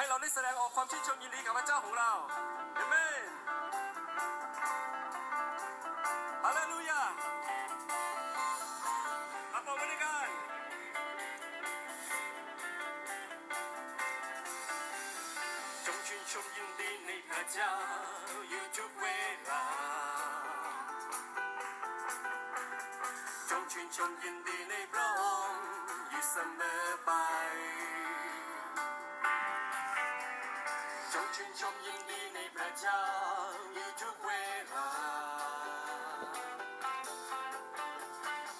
ให้เราได้แสดงออกความชื่นชมยินดีกับพระเจ้าของเราเอเมนฮาเลลูยามาปรบมือด้วยกันจงชื่นชมยินดีในพระเจ้าอยู่ทุกเวลา จงชื่นชมยินดีในพระองค์อยู่เสมอไป ชื่นชมยินดีในพระเจ้าอยู่ทุกเวลา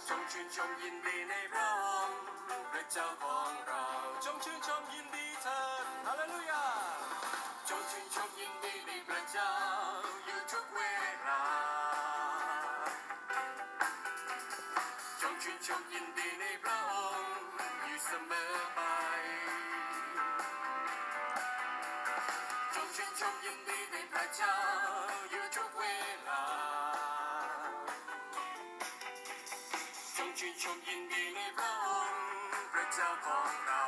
จงชื่นชมยินดีในพระองค์พระเจ้าของเรา จงชื่นชมยินดีเถิดฮาเลลูยา จงชื่นชมยินดีในพระเจ้าอยู่ทุกเวลา จงชื่นชมยินดี งชื่นชมยินดีในพระเจ้าอยู่ทุกเวลาจงชื่นชมยินดีในพระองค์พระเจ้าของเรา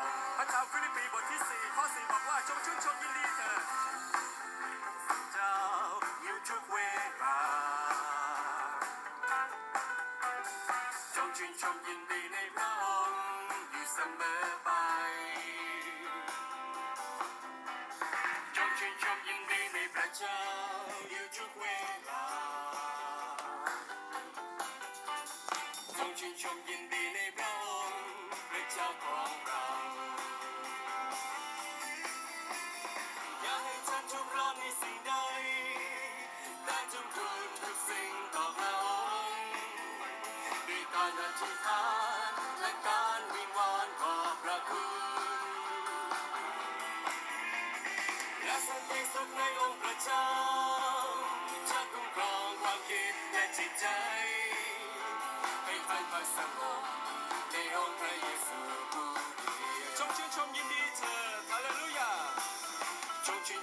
จงชื่นชมยิน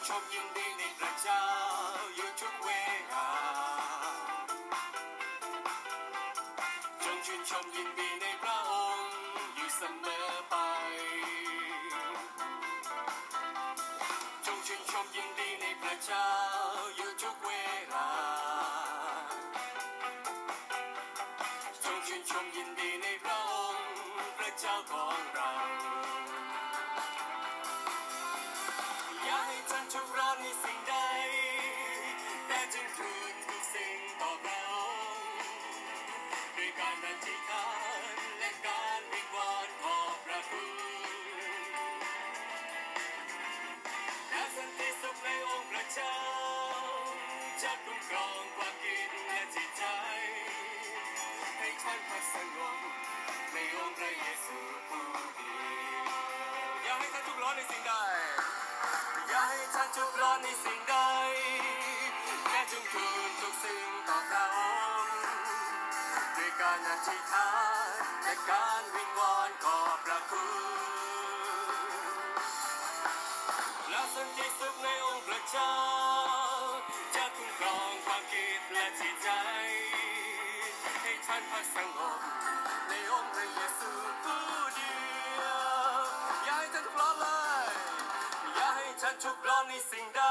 จงชื่นชมยินดีในพระเจ้าอยู่ทุกเวลาจงชื่นชมยินดีในพระองค์อยู่เส ในสิ่งใดแค่จงทูลทุกสิ่งต่อพระองค์ด้วยการอธิษฐานและการวิงวอนขอบพระคุณและสันติสุขในองค์พระเจ้าจะคุ้มครองความคิดและจิตใจ ให้ท่านพักสงบในองค์พระเยซูผู้เดียวอย่าให้ท่านทุกข์ร้อนเลยอย่าให้ท่านทุกข์ร้อนในสิ่งใด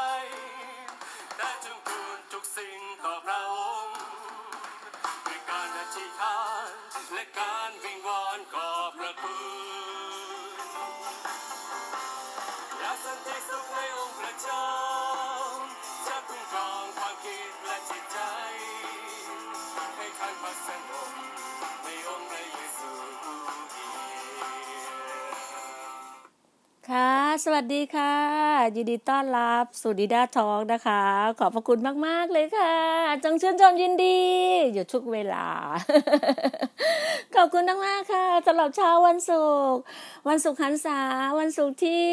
สวัสดีค่ะ ยินดีต้อนรับสู่ดีน่า Talks นะคะ ขอบพระคุณมาก ๆ เลยค่ะ จงชื่นชมยินดี อยู่ทุกเวลา ขอบคุณมากๆค่ะสำหรับเช้าวันศุกร์วันศุกร์หรรษาวันศุกร์ที่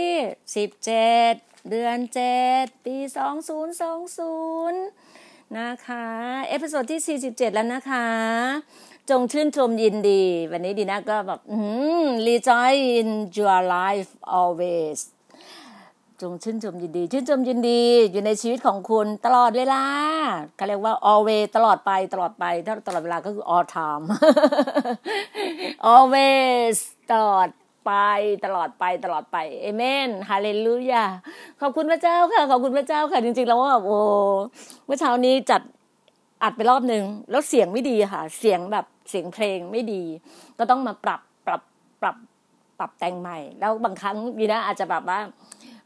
17 เดือน 7 ปี 2020 นะคะ episode ที่ 47 แล้วนะคะจงชื่นชมยินดี วันนี้ดีนะก็แบบอืม rejoice in your life always จงชื่นชมยินดี ชื่นชมยินดี อยู่ในชีวิตของคุณตลอดเวลาเขาเรียกว่า always ตลอดไปตลอดไปถ้าตลอดเวลาก็คือ all time always ตลอดไปตลอดไปตลอดไปเอเมนฮาเลลูยาขอบคุณพระเจ้าค่ะ ขอบคุณพระเจ้าค่ะ จริงๆ แล้วว่าโอ้เมื่อเช้านี้จัดอัดไปรอบหนึ่งแล้วเสียงไม่ดีค่ะ เสียงแบบเสียงเพลงไม่ดี ก็ต้องมาปรับปรับปรับปรับแต่งใหม่ แล้วบางครั้งวีนะอาจจะแบบว่า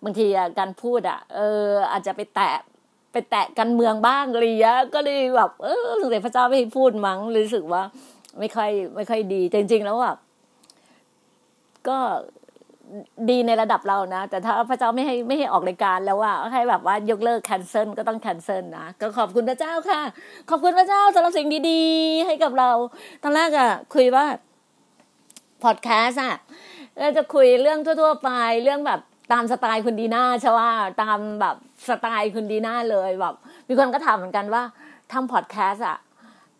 บางทีการพูดอะ เออ อาจจะไปแตะไปแตะกันเมืองบ้างเลยอะก็เลยแบบเออสงสัยพระเจ้าไม่ให้พูดมั้งรู้สึกว่า ไม่ค่อยไม่ค่อยดีจริง ๆ แล้วแบบก็ดีในระดับเรานะ แต่ถ้าพระเจ้าไม่ให้ไม่ให้ออกรายการแล้วว่าให้แบบว่ายกเลิกแคนเซิลก็ต้องแคนเซิลนะก็ขอบคุณพระเจ้าค่ะ ขอบคุณพระเจ้าสำหรับสิ่งดีๆ ให้กับเรา ตอนแรกอะคุยว่าพอดแคสต์อะเราจะคุยเรื่องทั่ว ๆ ไปเรื่องแบบ ตามสไตล์คุณดีน่าใช่ว่าตามแบบสไตล์คุณดีน่าเลยแบบมีคนก็ถามเหมือนกันว่าทำพอดแคสต์อะ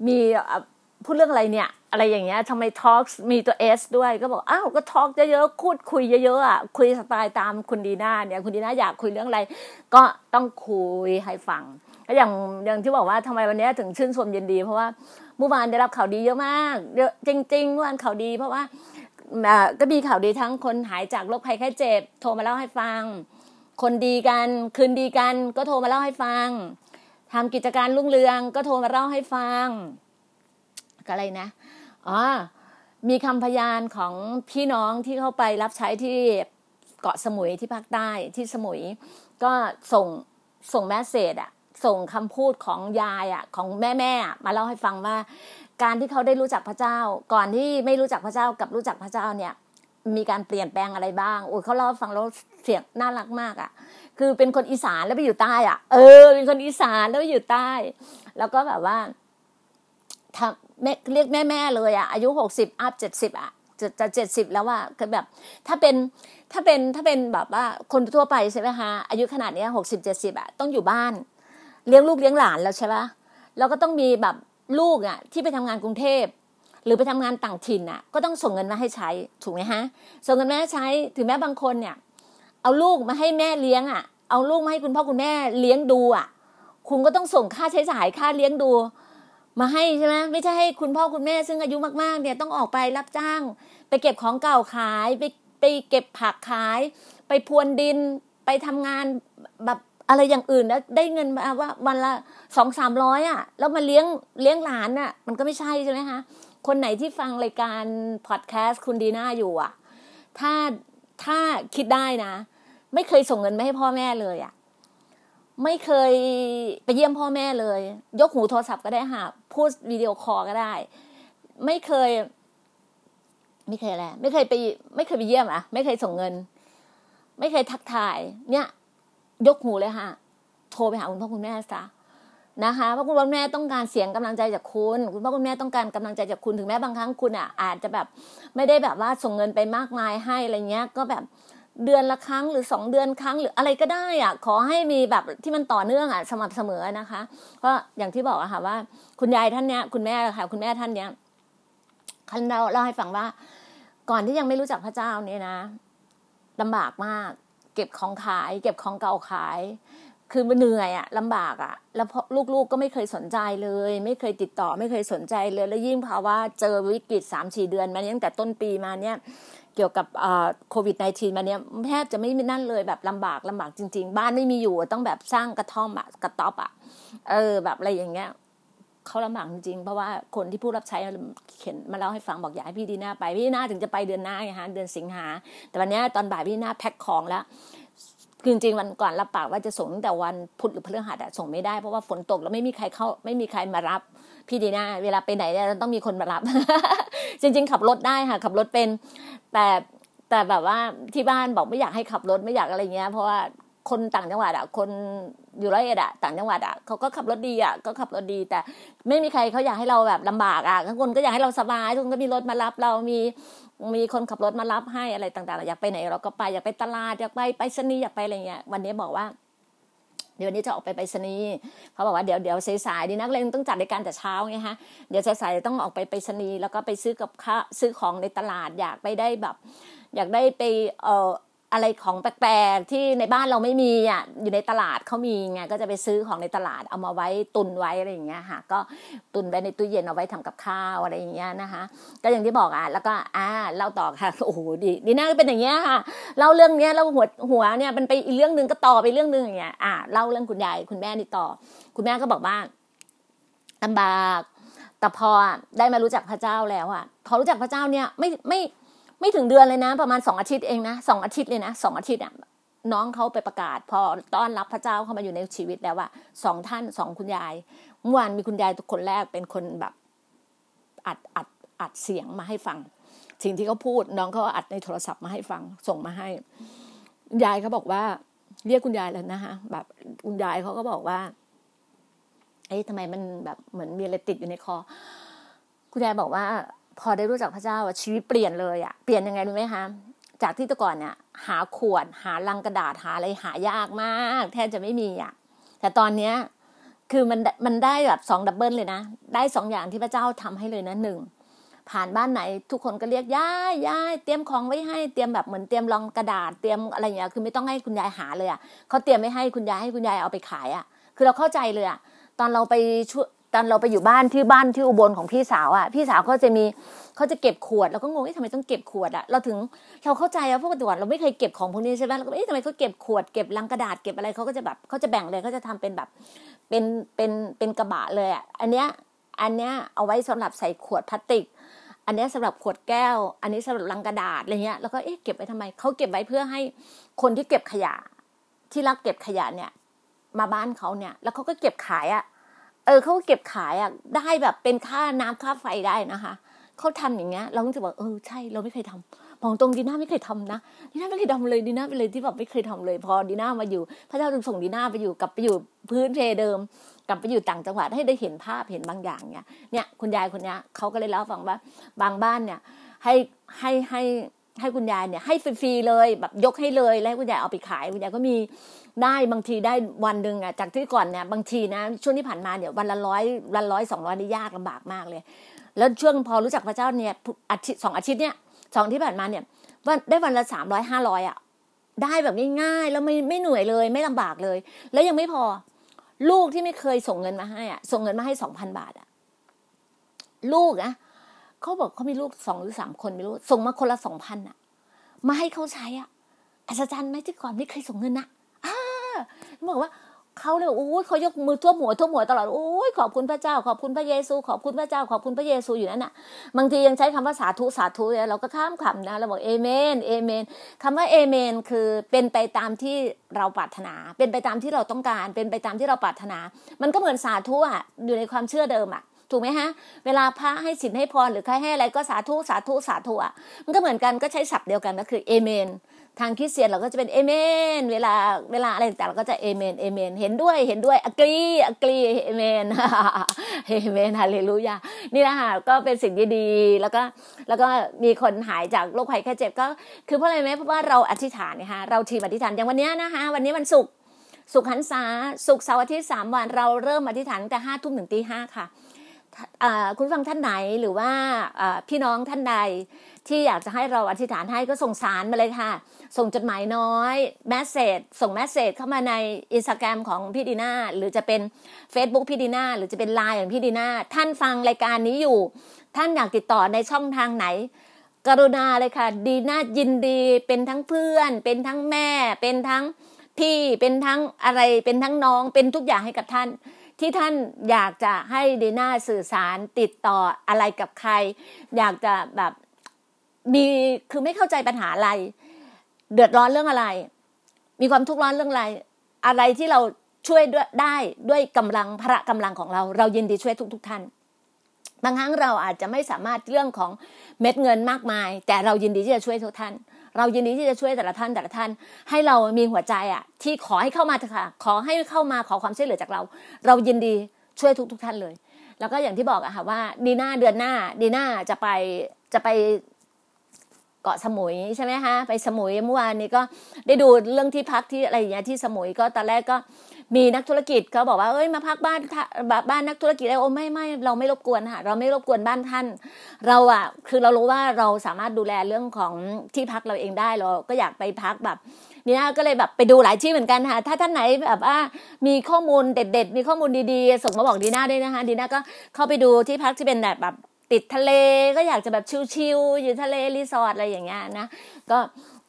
มีพูดเรื่องอะไรเนี่ย อะไรอย่างเงี้ยทำไม talk มีตัว S ด้วยก็บอกอ้าวก็ talk เยอะๆพูดคุยเยอะๆอะคุยสไตล์ตามคุณดีน่าเนี่ย คุณดีน่าอยากคุยเรื่องอะไร ก็ต้องคุยให้ฟังก็อย่างอย่างที่บอกว่าทำไมวันนี้ถึงชื่นชมยินดี เพราะว่าเมื่อวานได้รับข่าวดีเยอะมากเยอะจริงๆเมื่อวานข่าวดีเพราะว่า ก็มีข่าวดีทั้งคนหายจากโรคภัยไข้เจ็บ โทรมาเล่าให้ฟัง คนดีกันคืนดีกันก็โทรมาเล่าให้ฟังทำกิจการรุ่งเรืองก็โทรมาเล่าให้ฟังอะไรนะอ๋อมีคำพยานของพี่น้องที่เข้าไปรับใช้ที่เกาะสมุยที่ภาคใต้ที่สมุย ก็ส่งส่งแมสเซจอะส่งคำพูดของยายอะของแม่แม่มาเล่าให้ฟังว่า การที่เขาได้รู้จักพระเจ้า ก่อนที่ไม่รู้จักพระเจ้ากับรู้จักพระเจ้าเนี่ย มีการเปลี่ยนแปลงอะไรบ้างโอ้เขาเล่าฟังแล้วเสียงน่ารักมากอะ่ะ คือเป็นคนอีสานแล้วไปอยู่ใต้อะ่ะ เออ เป็นคนอีสานแล้วไปอยู่ใต้ แล้วก็แบบว่าทำเรียกแม่แม่เลยอะอายุหกสิบอัพเจ็ดสิบอะจะจะเจ็ดสิบแล้วว่าคือแบบถ้าเป็นถ้าเป็นถ้าเป็นแบบว่าคนทั่วไปใช่ไหมคะอายุขนาดนี้หกสิบเจ็ดสิบอะต้องอยู่บ้าน เลี้ยงลูกเลี้ยงหลานแล้วใช่ปะแล้วก็ต้องมีแบบ ลูกอะที่ไปทำงานกรุงเทพหรือไปทำงานต่างถิ่นอะก็ต้องส่งเงินมาให้ใช้ถูกไหมฮะส่งเงินมาให้ใช้ถึงแม้บางคนเนี่ย เอาลูกมาให้แม่เลี้ยงอะเอาลูกมาให้คุณพ่อคุณแม่เลี้ยงดูอะคุณก็ต้องส่งค่าใช้จ่ายค่าเลี้ยงดูมาให้ใช่ไหมไม่ใช่ให้คุณพ่อคุณแม่ซึ่งอายุมากๆเนี่ยต้องออกไปรับจ้าง ไปเก็บของเก่าขายไปไปเก็บผักขาย ไปพรวนดินไปทำงานแบบ อะไรอย่างอื่นแล้วได้เงินมาว่าวันละสองสามร้อยอะ แล้วมาเลี้ยงเลี้ยงหลานอะ มันก็ไม่ใช่ใช่ไหมคะคนไหนที่ฟังรายการพอดแคสต์คุณดีน่าอยู่อะ ถ้าถ้าคิดได้นะ ไม่เคยส่งเงินมาให้พ่อแม่เลยอะ ไม่เคยไปเยี่ยมพ่อแม่เลย ยกหูโทรศัพท์ก็ได้ค่ะพูดวิดีโอคอลก็ได้ ไม่เคย ไม่เคยอะไรไม่เคยไป ไม่เคยไปเยี่ยมอะ ไม่เคยส่งเงิน ไม่เคยทักทาย เนี่ย ยกหูเลยค่ะ โทรไปหาคุณพ่อคุณแม่ซะนะคะเพราะคุณพ่อคุณแม่ต้องการเสียงกำลังใจจากคุณ คุณพ่อคุณแม่ต้องการกำลังใจจากคุณถึงแม้บางครั้งคุณอะอาจจะแบบไม่ได้แบบว่าส่งเงินไปมากมายให้อะไรเงี้ย ก็แบบเดือนละครั้งหรือสองเดือนครั้งหรืออะไรก็ได้อะขอให้มีแบบที่มันต่อเนื่องอะสม่ำเสมอนะคะเพราะอย่างที่บอกอะค่ะว่า คุณยายท่านเนี้ย คุณแม่ค่ะ คุณแม่ท่านเนี้ยคันเราเล่าให้ฟังว่า ก่อนที่ยังไม่รู้จักพระเจ้าเนี่ยนะลำบากมาก ก็บของขาย เก็บของเก่าขาย คือมันเหนื่อยอะลำบากอะแล้วลูกๆก็ไม่เคยสนใจเลย ไม่เคยติดต่อ ไม่เคยสนใจเลย แล้วยิ่งภาวะเจอวิกฤตสามสี่เดือนมาตั้งแต่ต้นปีมาเนี่ยเกี่ยวกับโควิด -19 มาเนี้ยแทบจะไม่มีนั่นเลยแบบลำบากลำบากจริง ๆ บ้านไม่มีอยู่ต้องแบบสร้างกระท่อมอะกระต๊อบอะเออแบบอะไรอย่างเงี้ย เขาลำบากจริงเพราะว่าคนที่ผู้รับใช้เขียนมาเล่าให้ฟังบอกอยากให้พี่ดีหน้าไปพี่ดีหน้าถึงจะไปเดือนหน้าไงฮะเดือนสิงหาแต่วันนี้ตอนบ่ายพี่ดีหน้าแพ็คของแล้วคือจริงวันก่อนรับปากว่าจะส่งตั้งแต่วันพุธหรือพฤหัสอะส่งไม่ได้เพราะว่าฝนตกแล้วไม่มีใครเข้าไม่มีใครมารับพี่ดีน่าเวลาไปไหนเนี่ยต้องมีคนมารับ จริง ๆ ขับรถได้ค่ะ ขับรถเป็น แต่แต่แบบว่าที่บ้านบอกไม่อยากให้ขับรถไม่อยากอะไรเงี้ย เพราะว่า คนต่างจังหวัดอะคนอยู่ร้อยเอ็ดอะต่างจังหวัดอะเขาก็ขับรถดีอะก็ขับรถดี แต่ไม่มีใครเขาอยากให้เราแบบลำบากอะทุกคนก็อยากให้เราสบายทุกคนก็มีรถมารับเรามีมีคนขับรถมารับให้อะไรต่างๆ อยากไปไหนเราก็ไปอยากไปตลาดอยากไปไปสนีอยากไปอะไรเงี้ยวันนี้บอกว่า เดี๋ยวนี้จะออกไปไปสนีเขาบอกว่าเดี๋ยวเดี๋ยวสายๆดีนักเลงต้องจัดในการแต่เช้าไงฮะเดี๋ยวสายๆต้องออกไปไปสนีแล้วก็ไปซื้อกับข้าซื้อของในตลาดอยากไปได้แบบ อยากได้ไปเออ อะไรของแปลกๆที่ในบ้านเราไม่มีอะอยู่ในตลาดเขามีไงก็จะไปซื้อของในตลาดเอามาไว้ตุนไว้อะไรอย่างเงี้ยค่ะ ก็ตุนไว้ในตู้เย็นเอาไว้ทำกับข้าวอะไรอย่างเงี้ยนะคะ ก็อย่างที่บอกอะแล้วก็อ่าเล่าต่อค่ะโอ้โหดีดีน่าก็เป็นอย่างเงี้ยค่ะเล่าเรื่องเนี้ยแล้วหัวหัวเนี่ยมันไปอีกเรื่องหนึ่งก็ต่อไปเรื่องหนึ่งอย่างเงี้ยอ่าเล่าเรื่องคุณยายคุณแม่นี่ต่อ คุณแม่ก็บอกว่าลำบากแต่พอได้มารู้จักพระเจ้าแล้วอะพอรู้จักพระเจ้าเนี่ยไม่ไม่ ไม่ถึงเดือนเลยนะ ประมาณสองอาทิตย์เองนะสองอาทิตย์เลยนะสองอาทิตย์อะน้องเขาไปประกาศ พอต้อนรับพระเจ้าเข้ามาอยู่ในชีวิตแล้วว่าสองท่านสองคุณยายเมื่อวานมีคุณยายคนแรกเป็นคนแบบอัดอัดอัดเสียงมาให้ฟัง สิ่งที่เขาพูด น้องเขาอัดในโทรศัพท์มาให้ฟัง ส่งมาให้ ยายเขาบอกว่า เรียกคุณยายแล้วนะคะแบบคุณยายเขาก็บอกว่าเอ๊ะทำไมมันแบบเหมือนมีอะไรติดอยู่ในคอ คุณยายบอกว่า พอได้รู้จักพระเจ้าชีวิตเปลี่ยนเลยอะเปลี่ยนยังไงรู้ไหมคะจากที่แต่ก่อนเนี่ยหาขวดหาลังกระดาษหาอะไรหายากมาก แทบจะไม่มีอะแต่ตอนเนี้ยคือมันมันได้แบบสอง double เลยนะ ได้สองอย่างที่พระเจ้าทำให้เลยนะหนึ่งผ่านบ้านไหน ทุกคนก็เรียกยายยายเตรียมของไว้ให้เตรียมแบบเหมือนเตรียมรองกระดาษเตรียมอะไรอย่างเงี้ยคือไม่ต้องให้คุณยายหาเลยอะเขาเตรียมไม่ให้คุณยายให้คุณยายเอาไปขายอะ คือเราเข้าใจเลยอะตอนเราไปช่วย ตอนเราไปอยู่บ้านที่บ้านที่อุบลของพี่สาวอะ พี่สาวเขาจะมีเขาจะเก็บขวดเราก็งงว่าทำไมต้องเก็บขวดอะเราถึงเราเข้าใจอะพวกตะวันเราไม่เคยเก็บของพวกนี้ใช่ไหมเราก็เอ๊ะทำไมเขาเก็บขวดเก็บลังกระดาษเก็บอะไรเขาก็จะแบบเขาจะแบ่งเลยเขาจะทำเป็นแบบเป็นเป็นเป็นกระบะเลยอะอันเนี้ยอันเนี้ยเอาไว้สำหรับใส่ขวดพลาสติก อันนี้สำหรับขวดแก้ว อันนี้สำหรับลังกระดาษอะไรเงี้ยแล้วก็เอ๊ะเก็บไว้ทำไมเขาเก็บไว้เพื่อให้คนที่เก็บขยะ ที่รักเก็บขยะเนี่ย มาบ้านเขาเนี่ย แล้วเขาก็เก็บขายอะ เออเขาเก็บขายอะได้แบบเป็นค่าน้ำค่าไฟได้นะคะเขาทำอย่างเงี้ยเราก็จะบอกเออใช่เราไม่เคยทำบอกตรงดีน่าไม่เคยทำนะดีน่าไม่เคยทำเลยดีน่าเป็นเลยที่แบบไม่เคยทำเลย พอดีน่ามาอยู่ พระเจ้าจึงส่งดีน่าไปอยู่กลับไปอยู่พื้นเพเดิม กลับไปอยู่ต่างจังหวัดให้ได้เห็นภาพเห็นบางอย่างเนี่ยเนี่ยคุณยายคนนี้เขาก็เลยเล่าฟังว่าบางบ้านเนี่ย ให้ให้ให้ให้คุณยายเนี่ยให้ฟรีๆเลยแบบยกให้เลยแล้วคุณยายเอาไปขายคุณยายก็มี ได้บางทีได้วันหนึ่งอะจากที่ก่อนเนี่ยบางทีนะช่วงที่ผ่านมาเนี่ยวันละร้อยวันร้อยสองร้อยนี่ยากลำบากมากเลย แล้วช่วงพอรู้จักพระเจ้าเนี่ยอาทิตย์สองอาทิตย์เนี่ยสองที่ผ่านมาเนี่ยวันได้วันละสามร้อยห้าร้อยอะได้แบบง่ายๆแล้วไม่ไม่เหนื่อยเลยไม่ลำบากเลย แล้วยังไม่พอ ลูกที่ไม่เคยส่งเงินมาให้อะส่งเงินมาให้สองพันบาทอะลูกนะเขาบอกเขามีลูกสองหรือสามคนไม่รู้ส่งมาคนละสองพันอะ มาให้เขาใช้อะอัศจรรย์ไหมที่ก่อนไม่เคยส่งเงินนะอ่า บอกว่าเขาเลยโอ้ยเขายกมือท่วมหัวท่วมหัวตลอดโอ้ยขอบคุณพระเจ้า ขอบคุณพระเยซู ขอบคุณพระเจ้า ขอบคุณพระเยซูอยู่นั่นน่ะบางทียังใช้คำว่าสาธุสาธุเนี่ยเราก็ข้ามคำนะเราบอกเอเมนเอเมนคำว่าเอเมน คือเป็นไปตามที่เราปรารถนา เป็นไปตามที่เราต้องการ เป็นไปตามที่เราปรารถนา มันก็เหมือนสาธุอะอยู่ในความเชื่อเดิมอะถูกไหมฮะ เวลาพระให้ศีลให้พรหรือใครให้อะไรก็สาธุสาธุสาธุอะมันก็เหมือนกันก็ใช้ศัพท์เดียวกันก็คือเอเมน ทางคริสเตียนเราก็จะเป็นเอเมน เวลาเวลาอะไรต่างเราก็จะเอเมนเอเมน เห็นด้วยเห็นด้วย agree agree เอเมนเอเมนฮาเลลูยานี่แหละคะก็เป็นสิ่งดีๆแล้วก็แล้วก็มีคนหายจากโรคภัยแค่เจ็บก็ คือเพราะอะไรไหมเพราะว่าเราอธิษฐานนะคะเราทีมอธิษฐานอย่างวันนี้นะคะ วันนี้วันศุกร์สุขหันษาสุขเสาร์อาทิตย์สามวันเราเริ่มอธิษฐานตั้งแต่ห้าทุ่มถึงตีห้าค่ะคุณฟังท่านไหนหรือว่าพี่น้องท่านใด ที่อยากจะให้เราอธิษฐานให้ก็ส่งสารมาเลยค่ะ ส่งจดหมายน้อยแมสเซจส่งแมสเซจเข้ามาในอินสตาแกรมของพี่ดีนาหรือจะเป็น Facebook พี่ดีนาหรือจะเป็นไลน์ของพี่ดีนาท่านฟังรายการนี้อยู่ ท่านอยากติดต่อในช่องทางไหน กรุณาเลยค่ะ ดีน่ายินดีเป็นทั้งเพื่อน เป็นทั้งแม่ เป็นทั้งพี่เป็นทั้งอะไรเป็นทั้งน้องเป็นทุกอย่างให้กับท่านที่ท่านอยากจะให้ดีน่าสื่อสารติดต่ออะไรกับใคร อยากจะแบบ มีคือไม่เข้าใจปัญหาอะไร เดือดร้อนเรื่องอะไร มีความทุกข์ร้อนเรื่องอะไร อะไรที่เราช่วยได้ด้วยกำลังพระกำลังของเรา เรายินดีช่วยทุกทุกท่านบางครั้งเราอาจจะไม่สามารถเรื่องของเม็ดเงินมากมาย แต่เรายินดีที่จะช่วยทุกท่าน เรายินดีที่จะช่วยแต่ละท่านแต่ละท่าน ให้เรามีหัวใจอะ ที่ขอให้เข้ามาเถอะค่ะขอให้เข้ามาขอความช่วยเหลือจากเรา เรายินดีช่วยทุกทุกท่านเลย แล้วก็อย่างที่บอกอะค่ะว่าดีหน่าเดือนหน้าดีหน่าจะไปจะไป เกาะสมุยใช่ไหมฮะไปสมุยเมื่อวานนี้ก็ได้ดูเรื่องที่พักที่อะไรอย่างเงี้ยที่สมุยก็ตอนแรกก็มีนักธุรกิจเขาบอกว่าเอ้ยมาพักบ้านบ้านนักธุรกิจไอโอ้ไม่ไม่เราไม่รบกวนค่ะเราไม่รบกวนบ้านท่าน เราอะคือเรารู้ว่าเราสามารถดูแลเรื่องของที่พักเราเองได้เราก็อยากไปพักแบบนี่นะก็เลยแบบไปดูหลายที่เหมือนกันค่ะ ถ้าท่านไหนแบบว่ามีข้อมูลเด็ด ๆ มีข้อมูลดีๆ ส่งมาบอกดีน่าด้วยนะคะดีน่าก็เข้าไปดูที่พักที่เป็นแบบ ติดทะเลก็อยากจะแบบชิลๆอยู่ทะเลรีสอร์ทอะไรอย่างเงี้ยนะก็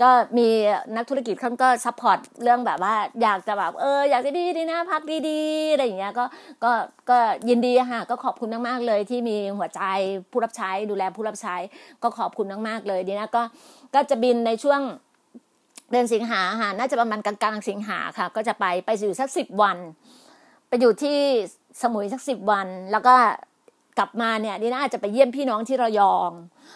ก็มีนักธุรกิจเขาก็ support เรื่องแบบว่าอยากจะแบบเอออยากจะดีดีนะพักดีๆอะไรอย่างเงี้ยก็ก็ก็ยินดีค่ะก็ขอบคุณมากๆเลยที่มีหัวใจผู้รับใช้ดูแลผู้รับใช้ก็ขอบคุณมากๆเลยดีนะก็ก็จะบินในช่วงเดือนสิงหาค่ะน่าจะประมาณกลางๆสิงหาค่ะ ก็จะไปไปอยู่สักสิบวัน ไปอยู่ที่สมุยสักสิบวัน แล้วก็ กลับมาเนี่ยดีน่าอาจจะไปเยี่ยมพี่น้องที่ระยอง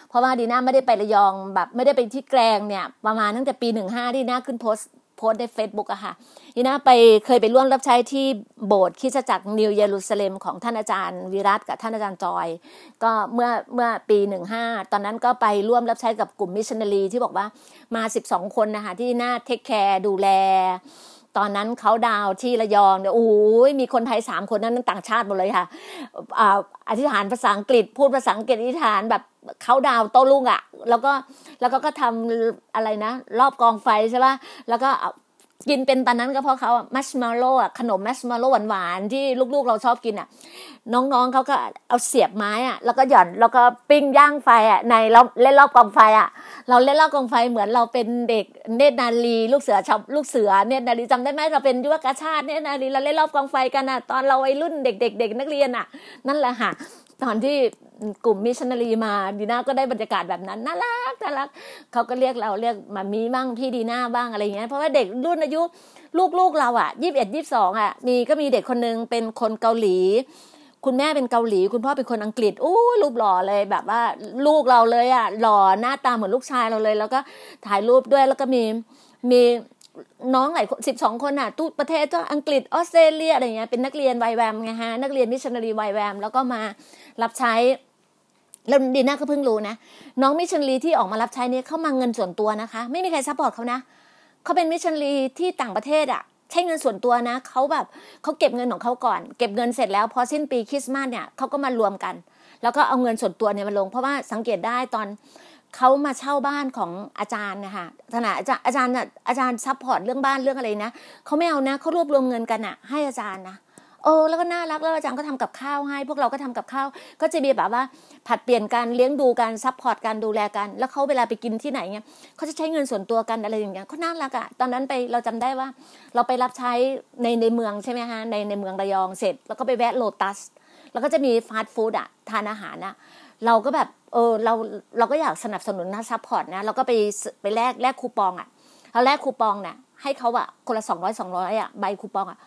เพราะว่าดีน่าไม่ได้ไประยองแบบไม่ได้ไปที่แกลงเนี่ยประมาณตั้งแต่ปีหนึ่งห้าดีน่าขึ้น post post ในเฟซบุ๊กอะค่ะดีน่าไปเคยไปร่วมรับใช้ที่โบสถ์คริสตจักรนิวเยรูซาเล็มของท่านอาจารย์วิรัตกับท่านอาจารย์จอย ก็เมื่อเมื่อปีหนึ่งห้าตอนนั้นก็ไปร่วมรับใช้กับกลุ่มมิชชันนารีที่บอกว่ามาสิบสองคนนะคะดีน่า take care ดูแล ตอนนั้นเขาดาวที่ระยองเนี่ยโอ้ยมีคนไทยสามคนนั้นต่างชาติหมดเลยค่ะอธิษฐานภาษาอังกฤษ พูดภาษาอังกฤษอธิษฐานแบบเขาดาวโต้ลุงอะ แล้วก็แล้วก็ก็ทำอะไรนะ รอบกองไฟใช่ป่ะแล้วก็ กินเป็นตอนนั้นก็เพราะเขาอะมัชมาโล่อะขนมมัชมาโล่หวานๆที่ลูกๆเราชอบกินอะน้องๆเขาก็เอาเสียบไม้อะแล้วก็หย่อนแล้วก็ปิ้งย่างไฟอะในเราเล่นรอบกองไฟอะเราเล่นรอบกองไฟเหมือนเราเป็นเด็กเนตรนารีลูกเสือชาวลูกเสือเนตรนารีจำได้ไหมเราเป็นยุวกาชาดเนตรนารีเราเล่นรอบกองไฟกันอะตอนเราวัยรุ่นเด็กๆเด็กนักเรียนอะนั่นแหละค่ะ ตอนที่กลุ่มมิชชันนารีมาดีน่าก็ได้บรรยากาศแบบนั้นน่ารักน่ารักเขาก็เรียกเราเรียก mommy บ้างพี่ดีน่าบ้างอะไรเงี้ยเพราะว่าเด็กรุ่นอายุลูกๆเราอะยี่สิบเอ็ดยี่สิบสองอะมีก็มีเด็กคนนึงเป็นคนเกาหลี คุณแม่เป็นเกาหลี คุณพ่อเป็นคนอังกฤษอู้รูปหล่อเลยแบบว่าลูกเราเลยอะหล่อหน้าตาเหมือนลูกชายเราเลย แล้วก็ถ่ายรูปด้วยแล้วก็มีมี น้องหลายสิบสองคนอะทุกประเทศก็อังกฤษออสเตรเลียอะไรเงี้ยเป็นนักเรียน YWAM ไงฮะนักเรียนมิชชันนารี YWAM แล้วก็มารับใช้แล้วดีน่าก็เพิ่งรู้นะ น้องมิชชันนารีที่ออกมารับใช้นี้เขาเอาเงินส่วนตัวนะคะ ไม่มีใคร support เขานะเขาเป็นมิชชันนารีที่ต่างประเทศอะใช้เงินส่วนตัวนะเขาแบบเขาเก็บเงินของเขาก่อน เก็บเงินเสร็จแล้วพอสิ้นปีคริสต์มาสเนี่ยเขาก็มารวมกัน แล้วก็เอาเงินส่วนตัวเนี่ยมาลง เพราะว่าสังเกตได้ตอน เขามาเช่าบ้านของอาจารย์นะคะขณะอาจารย์อาจารย์อาจารย์ support เรื่องบ้านเรื่องอะไรนะเขาไม่เอานะเขารวบรวมเงินกันอะให้อาจารย์นะโอ้แล้วก็น่ารักแล้วอาจารย์ก็ทำกับข้าวให้ พวกเราก็ทำกับข้าวก็จะมีแบบว่าผัดเปลี่ยนการเลี้ยงดูการ support การดูแลกัน แล้วเขาเวลาไปกินที่ไหนเงี้ยเขาจะใช้เงินส่วนตัวกันอะไรอย่างเงี้ยเขาน่ารักอะตอนนั้นไปเราจำได้ว่า เราไปรับใช้ในในเมืองใช่ไหมคะในในเมืองระยองเสร็จ แล้วก็ไปแวะโลตัสแล้วก็จะมี fast food อะทานอาหารอะ เราก็แบบเออเราเราก็อยากสนับสนุนนะ support นะเราก็ไปไปแลกแลกคูปองอะเราแลกคูปองเนี่ยให้เขาอะคนละสองร้อยสองร้อยอะใบคูปองอะ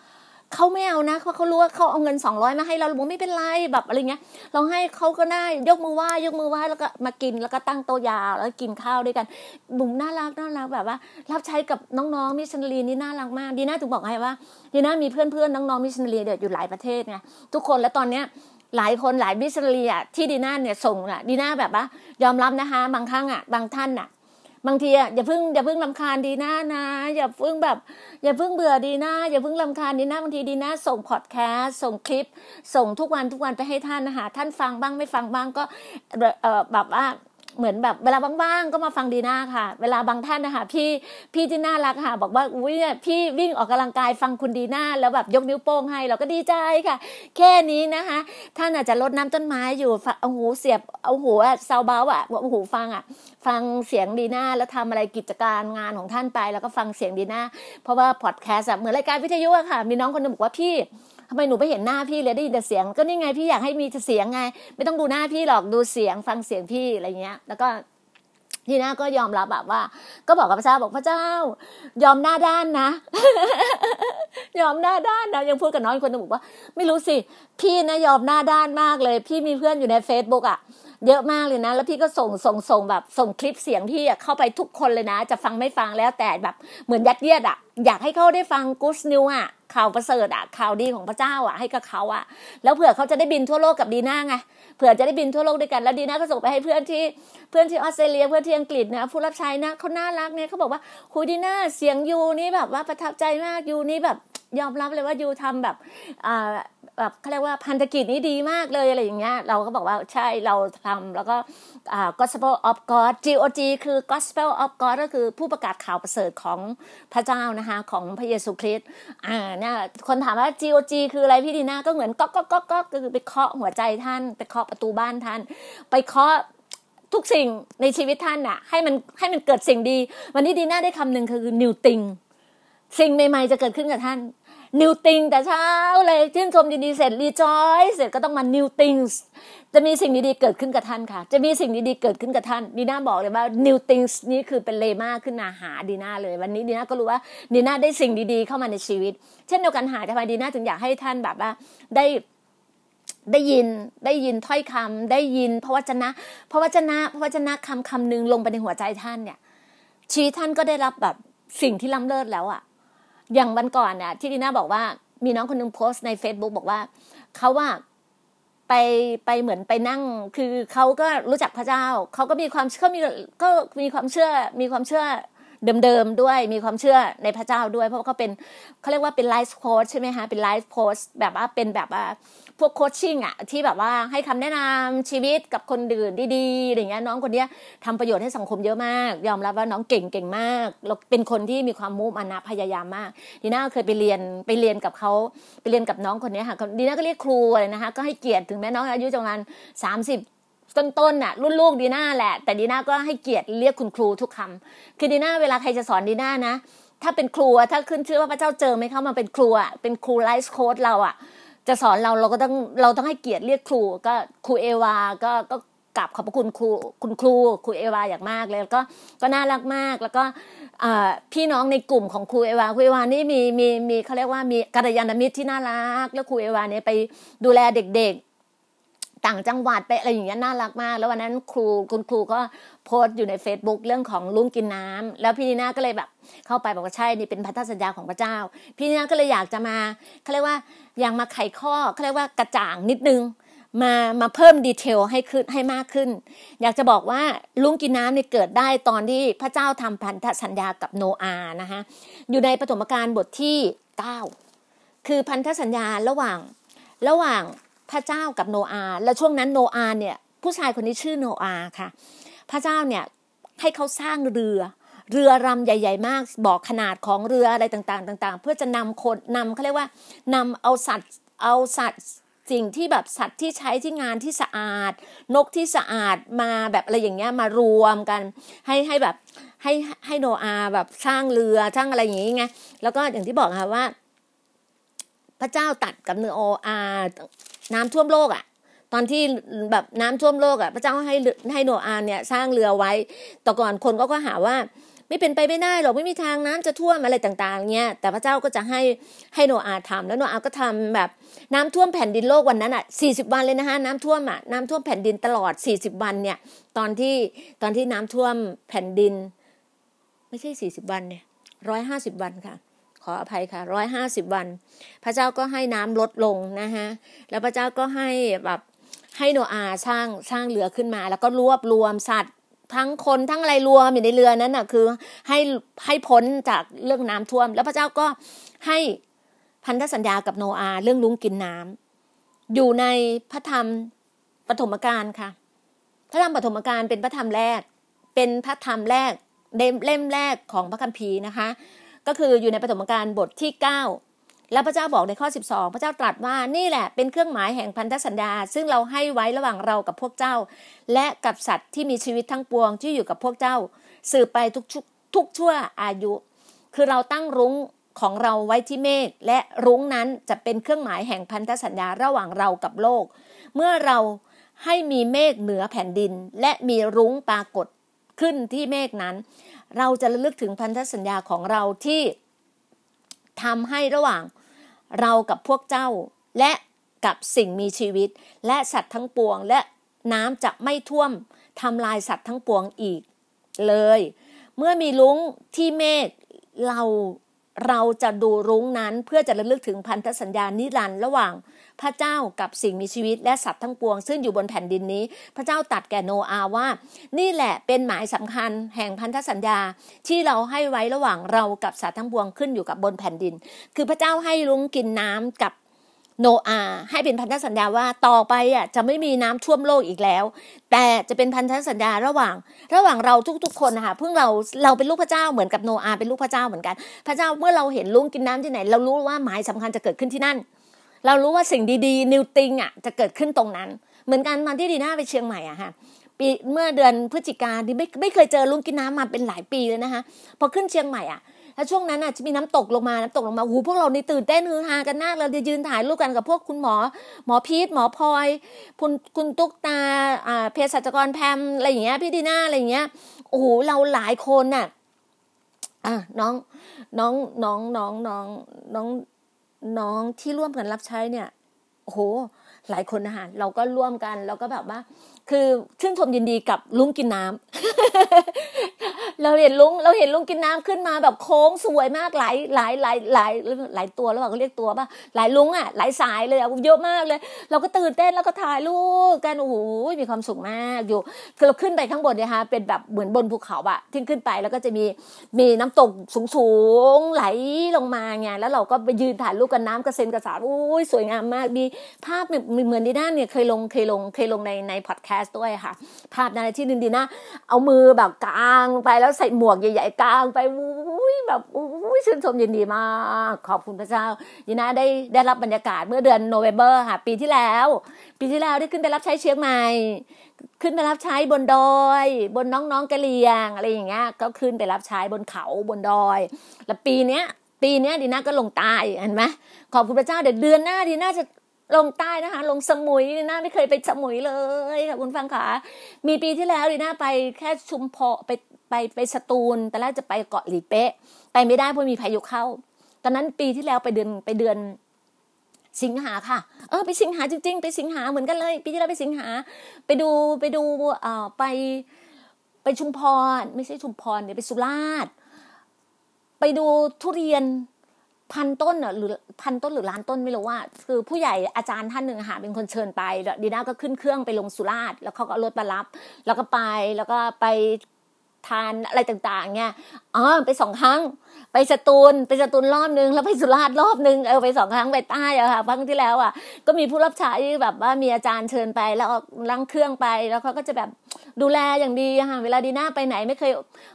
เขาไม่เอานะเพราะเขารู้ว่าเขาเอาเงินสองร้อยมาให้เราบอกไม่เป็นไรแบบอะไรเงี้ยเราให้เขาก็ได้ยกมือไหว้ยกมือไหว้แล้วก็มากินแล้วก็ตั้งโต๊ะยาวแล้วกินข้าวด้วยกันบุ๋มน่ารักน่ารักแบบว่า รับใช้กับน้องๆมิชชันนารีนี่น่ารักมากดีน่าถึงบอกให้ว่าดีน่ามีเพื่อนๆน้องๆมิชชันนารีเดี๋ยวอยู่หลายประเทศไงทุกคนแล้วตอนเนี้ย หลายคนหลายมิชชันนารีที่ดีน่าเนี่ยส่งอะดีน่าแบบว่ายอมรับนะคะ บางครั้งอะบางท่านอะบางทีอะอย่าเพิ่งอย่าเพิ่งรำคาญดีน่านะ อย่าเพิ่งแบบ อย่าเพิ่งเบื่อดีน่าอย่าเพิ่งรำคาญดีน่าบางทีดีน่าส่งพอดแคสต์ส่งคลิป ส่งทุกวันทุกวันไปให้ท่านนะคะท่านฟังบ้างไม่ฟังบ้างก็เออแบบว่า เหมือนแบบเวลาว่างๆก็มาฟังดีน่าค่ะ เวลาบางท่านนะคะพี่พี่ที่น่ารักค่ะ บอกว่าอุ้ยเนี่ยพี่วิ่งออกกำลังกายฟังคุณดีน่าแล้วแบบยกนิ้วโป้งให้เราก็ดีใจค่ะ แค่นี้นะคะ ท่านอาจจะลดน้ำต้นไม้อยู่เอาหูเสียบเอาหูอะเซาเบาอะเอาหูฟังอะฟังเสียงดีน่าแล้วทำอะไรกิจการงานของท่านไป แล้วก็ฟังเสียงดีน่าเพราะว่าพอดแคสต์เหมือนรายการวิทยุอะค่ะ มีน้องคนนึงบอกว่าพี่ ทำไมหนูไม่เห็นหน้าพี่เลยได้ยินแต่เสียง ก็นี่ไงพี่อยากให้มีเสียงไง ไม่ต้องดูหน้าพี่หรอกดูเสียงฟังเสียงพี่อะไรเงี้ย แล้วก็ดีน่าก็ยอมรับแบบว่า ก็บอกกับพระเจ้าบอกพระเจ้า ยอมหน้าด้านนะ ยอมหน้าด้านนะยังพูดกับน้องคนนึงบอกว่า ไม่รู้สิ พี่นะยอมหน้าด้านมากเลย พี่มีเพื่อนอยู่ในเฟซบุ๊กอะ เยอะมากเลยนะ แล้วพี่ก็ส่งส่งส่งแบบส่งคลิปเสียงพี่เข้าไปทุกคนเลยนะ จะฟังไม่ฟังแล้วแต่แบบเหมือนยัดเยียดอะอยากให้เขาได้ฟังกูสนิวอะข่าวประเสริฐอะข่าวดีของพระเจ้าอะให้กับเขาอะแล้วเผื่อเขาจะได้บินทั่วโลกกับดีน่าไงเผื่อจะได้บินทั่วโลกด้วยกันแล้วดีน่าก็ส่งไปให้เพื่อนที่เพื่อนที่ออสเตรเลียเพื่อนที่อังกฤษนะผู้รับใช้นะเขาน่ารักเนี่ยเขาบอกว่าคุยดีน่าเสียงยูนี่แบบว่าประทับใจมากยูนี่แบบยอมรับเลยว่ายูทำแบบอ่า แบบเขาเรียกว่าพันธกิจนี้ดีมากเลยอะไรอย่างเงี้ยเราก็บอกว่าใช่เราทำแล้วก็อ่า gospel of God GOG คือ gospel of God ก็คือผู้ประกาศข่าวประเสริฐของพระเจ้านะคะของพระเยซูคริสต์อ่าเนี่ยคนถามว่า GOG คืออะไรพี่ดีน่าก็เหมือนก๊อกก๊อกก๊อกก๊อกก็คือไปเคาะหัวใจท่าน ไปเคาะประตูบ้านท่าน ไปเคาะทุกสิ่งในชีวิตท่านน่ะให้มันให้มันเกิดสิ่งดี วันนี้ดีน่าได้คำหนึ่งคือ new thing สิ่งใหม่ๆจะเกิดขึ้นกับท่าน new thing แต่เช้าเลยชื่นชมดีๆเสร็จ rejoice เสร็จก็ต้องมา new things จะมีสิ่งดีๆเกิดขึ้นกับท่านค่ะ จะมีสิ่งดีๆเกิดขึ้นกับท่านดีน่าบอกเลยว่า new things นี้คือเป็นเลมาขึ้นมาหาดีน่าเลย วันนี้ดีน่าก็รู้ว่าดีน่าได้สิ่งดีๆเข้ามาในชีวิต เช่นเดียวกันหาทำไมดีน่าถึงอยากให้ท่านแบบว่าได้ได้ยินได้ยินถ้อยคำได้ยินพระวจนะพระวจนะพระวจนะคำคำหนึ่งลงไปในหัวใจท่านเนี่ยชีวิตท่านก็ได้รับแบบสิ่งที่ล้ำเลิศแล้วอะ อย่างวันก่อนน่ะที่ดีน่าบอกว่ามีน้องคนนึงโพสต์ใน Facebook บอกว่าเขาว่าไปไปเหมือนไปนั่ง คือเขาก็รู้จักพระเจ้าเขาก็มีความเขามีก็มีความเชื่อมีความเชื่อเดิมๆด้วยมีความเชื่อในพระเจ้าด้วย เพราะเขาเป็นเขาเรียกว่าเป็น life coach ใช่ไหมคะเป็น life coach แบบว่าเป็นแบบว่า พวก coaching อะที่แบบว่าให้คำแนะนำชีวิตกับคนอื่นดีๆอะไรเงี้ยน้องคนนี้ทำประโยชน์ให้สังคมเยอะมาก ยอมรับว่าน้องเก่งเก่งมากแล้วเป็นคนที่มีความมุ่งมั่นพยายามมากดีน่าเคยไปเรียนไปเรียนกับเขาไปเรียนกับน้องคนนี้ค่ะดีน่าก็เรียกครูอะไรนะคะก็ให้เกียรติถึงแม้น้องอายุประมาณสามสิบต้นๆน่ะรุ่นลูกดีน่าแหละ แต่ดีน่าก็ให้เกียรติเรียกคุณครูทุกคำคือดีน่าเวลาใครจะสอนดีน่านะ ถ้าเป็นครูถ้าขึ้นชื่อว่าพระเจ้าเจอไม่เข้ามาเป็นครูอะเป็นครูไลฟ์โค้ดเราอะ จะสอนเราเราก็ต้องเราต้องให้เกียรติเรียกครูก็ครูเอวาก็ก็กราบขอบพระคุณครูคุณครูครูเอวาอย่างมากเลยแล้วก็ก็น่ารักมากแล้วก็พี่น้องในกลุ่มของครูเอวาครูเอวานี่มีมีมีเขาเรียกว่ามีกัลยาณมิตรที่น่ารัก แล้วครูเอวาเนี่ยไปดูแลเด็ก ต่างจังหวัดไปอะไรอย่างเงี้ยน่ารักมาก แล้ววันนั้นครูคุณครูก็โพสต์อยู่ใน Facebook เรื่องของลุงกินน้ำแล้วพี่นีน่าก็เลยแบบ เข้าไปบอกว่าใช่นี่เป็นพันธสัญญาของพระเจ้า พี่นีน่าก็เลยอยากจะมาเขาเรียกว่าอยากมาไขข้อเขาเรียกว่ากระจ่างนิดนึงมามาเพิ่มดีเทลให้ขึ้นให้มากขึ้น อยากจะบอกว่าลุงกินน้ำเนี่ยเกิดได้ตอนที่พระเจ้าทำพันธสัญญากับโนอานะคะอยู่ในปฐมกาลบทที่ 9 คือพันธสัญญาระหว่างระหว่าง พระเจ้ากับโนอา แล้วช่วงนั้นโนอาเนี่ยผู้ชายคนนี้ชื่อโนอาค่ะ พระเจ้าเนี่ยให้เขาสร้างเรือ เรือรำใหญ่ ๆ มาก บอกขนาดของเรืออะไรต่างๆ ต่าง ๆ เพื่อจะนำคนนำเขาเรียกว่านำเอาสัตว์เอาสัตว์สิ่งที่แบบสัตว์ที่ใช้ที่งานที่สะอาด นกที่สะอาดมาแบบอะไรอย่างเงี้ยมารวมกัน ให้ให้แบบให้ให้โนอาแบบสร้างเรือสร้างอะไรอย่างงี้ไงแล้วก็อย่างที่บอกค่ะว่า พระเจ้าตัดกับเนโออา น้ำท่วมโลกอะ่ะ ตอนที่แบบน้ำท่วมโลกอะ่ะ พระเจ้าให้ให้โนอาเนี่ยสร้างเรือไว้ แต่ก่อนคนก็ก็หาว่าไม่เป็นไปไม่ได้หรอกไม่มีทางน้ำจะท่วมอะไรต่างๆเงี้ยแต่พระเจ้าก็จะให้ให้โนอาทำแล้วโนอาก็ทำแบบน้ำท่วมแผ่นดินโลกวันนั้นอะสี่สิบวันเลยนะคะน้ำท่วมอะน้ำท่วมแผ่นดินตลอดสี่สิบวันเนี่ย ตอนที่ตอนที่น้ำท่วมแผ่นดิน ไม่ใช่สี่สิบวันเนี่ยร้อยห้าสิบวันค่ะ ออภัยค่ะร้อยห้าสิบวัน พระเจ้าก็ให้น้ำลดลงนะคะแล้วพระเจ้าก็ให้แบบให้โนอาสร้างสร้างเรือขึ้นมา แล้วก็รวบรวมสัตว์ทั้งคนทั้งอะไรรวมอยู่ในเรือนั้นน่ะคือให้ให้พ้นจากเรื่องน้ำท่วม แล้วพระเจ้าก็ให้พันธสัญญากับโนอาเรื่องลุงกินน้ำอยู่ในพระธรรมปฐมกาลค่ะ พระธรรมปฐมกาลเป็นพระธรรมแรก เป็นพระธรรมแรกเล่มแรกของพระคัมภีร์นะคะ ก็คืออยู่ในปฐมกาลบทที่เก้าแล้วพระเจ้าบอกในข้อ 12 พระเจ้าตรัสว่านี่แหละเป็นเครื่องหมายแห่งพันธสัญญา ซึ่งเราให้ไว้ระหว่างเรากับพวกเจ้า และกับสัตว์ที่มีชีวิตทั้งปวงที่อยู่กับพวกเจ้า สืบไปทุกทุกชั่วอายุ คือเราตั้งรุ้งของเราไว้ที่เมฆและรุ้งนั้นจะเป็นเครื่องหมายแห่งพันธสัญญาระหว่างเรากับโลก เมื่อเราให้มีเมฆเหนือแผ่นดิน และมีรุ้งปรากฏขึ้นที่เมฆนั้น เราจะระลึกถึงพันธสัญญาของเราที่ทำให้ระหว่างเรากับพวกเจ้า และกับสิ่งมีชีวิต และสัตว์ทั้งปวง และน้ำจะไม่ท่วมทำลายสัตว์ทั้งปวงอีกเลย เมื่อมีลุงที่เมฆเรา เราจะดูรุ้งนั้นเพื่อจะระลึกถึงพันธสัญญานิรันดร์ระหว่าง พระเจ้ากับสิ่งมีชีวิตและสัตว์ทั้งปวง ซึ่งอยู่บนแผ่นดินนี้ พระเจ้าตัดแก่โนอาว่า นี่แหละเป็นหมายสำคัญแห่งพันธสัญญาที่เราให้ไว้ระหว่างเรากับสัตว์ทั้งปวงขึ้นอยู่กับบนแผ่นดิน คือพระเจ้าให้รุ้งกินน้ำกับ โนอาให้เป็นพันธสัญญาว่าต่อไปอะจะไม่มีน้ำท่วมโลกอีกแล้ว แต่จะเป็นพันธสัญญาระหว่าง ระหว่างเราทุกๆคนนะคะเพิ่งเราเราเป็นลูกพระเจ้าเหมือนกับโนอาเป็นลูกพระเจ้าเหมือนกัน พระเจ้าเมื่อเราเห็นลุงกินน้ำที่ไหน เรารู้ว่าหมายสำคัญจะเกิดขึ้นที่นั่น เรารู้ว่าสิ่งดีๆนิวติงอะจะเกิดขึ้นตรงนั้น เหมือนกันตอนที่ดีน่าไปเชียงใหม่อะค่ะปีเมื่อเดือนพฤศจิกาดีไม่ไม่เคยเจอลุงกินน้ำมาเป็นหลายปีเลยนะคะพอขึ้นเชียงใหม่อะ แล้วช่วงนั้นอะจะมีน้ำตกลงมาน้ำตกลงมาหูพวกเราในตื่นเต้นฮือฮากันมากเราจะยืนถ่ายรูปกันกับพวกคุณหมอ หมอพีทหมอพลอยคุณคุณตุ๊กตาอ่าเภสัชกรแพมอะไรอย่างเงี้ยพี่ดีน่าอะไรอย่างเงี้ยโอ้โหเราหลายคนน่ะอะน้องน้องน้องน้องน้องน้องน้องที่ร่วมกันรับใช้เนี่ยโอ้โหหลายคนนะคะเราก็ร่วมกัน แล้วก็แบบว่า คือชื่นชมยินดีกับลุงกินน้ำเราเห็นลุงเราเห็นลุงกินน้ำขึ้นมาแบบโค้งสวยมากหลายหลายหลายหลายหลายตัวแล้วเขาเรียกตัวป่ะหลายลุงอะหลายสายเลยอะเยอะมากเลย เราก็ตื่นเต้นแล้วก็ถ่ายรูปกันโอ้โหมีความสุขมากอยู่คือเราขึ้นไปข้างบนเนี่ยฮะเป็นแบบเหมือนบนภูเขาอะที่ขึ้นไปแล้วก็จะมีมีน้ำตกสูงๆไหลลงมาไงแล้วเราก็ไปยืนถ่ายรูปกันน้ำกระเซ็นกระสาโอ้ยสวยงามมากมีภาพเหมือนดีด้านเนี่ยเคยลงเคยลงเคยลงในในพอดแคสต์ด้วยค่ะ ภาพในที่นึงดีนะ เอามือแบบกลางไปแล้วใส่หมวกใหญ่ๆกลางไปอุ้ยแบบอุ้ยชื่นชมยินดีมาก ขอบคุณพระเจ้าดีนะได้ได้รับบรรยากาศเมื่อเดือนโนเวม ber ค่ะ ปีที่แล้ว ปีที่แล้วได้ขึ้นไปรับใช้เชียงใหม่ขึ้นไปรับใช้บนดอย บนน้องๆกะเหรี่ยงอะไรอย่างเงี้ยก็ขึ้นไปรับใช้บนเขาบนดอย แล้วปีเนี้ยปีเนี้ยดีน่าก็ลงใต้เห็นไหมขอบคุณพระเจ้าเดี๋ยวเดือนหน้าดีน่าจะ ลงใต้นะคะ ลงสมุยดีน่าไม่เคยไปสมุยเลยค่ะคุณฟังขามีปีที่แล้วดีน่าไปแค่ชุมพรไปไปไปสตูลแต่แรกจะไปเกาะหลีเป๊ะ ไปไม่ได้เพราะมีพายุเข้า ตอนนั้นปีที่แล้วไปเดือนไปเดือนสิงหาค่ะ เออไปสิงหาจริง ๆ ไปสิงหาเหมือนกันเลย ปีที่แล้วไปสิงหา ไปดูไปดูเอ่อไปไปชุมพร ไม่ใช่ชุมพรเนี่ยไปสุราษฎร์ไปดูทุเรียน พันต้นหรือพันต้นหรือล้านต้นไม่รู้ว่า คือผู้ใหญ่อาจารย์ท่านหนึ่งค่ะเป็นคนเชิญไปดีน่าก็ขึ้นเครื่องไปลงสุราษฎร์แล้วเขาก็รถมารับ แล้วก็ไปแล้วก็ไปทานอะไรต่างๆ เนี่ย อ๋อไปสองครั้ง ไปสตูลไปสตูลรอบนึงแล้วไปสุราษฎร์รอบนึงเออไปสองครั้งไปใต้อะค่ะครั้งที่แล้วอะก็มีผู้รับใช้แบบว่ามีอาจารย์เชิญไป แล้วลังเครื่องไปแล้วเขาก็จะแบบดูแลอย่างดีค่ะเวลาดีน่าไปไหนไม่เคย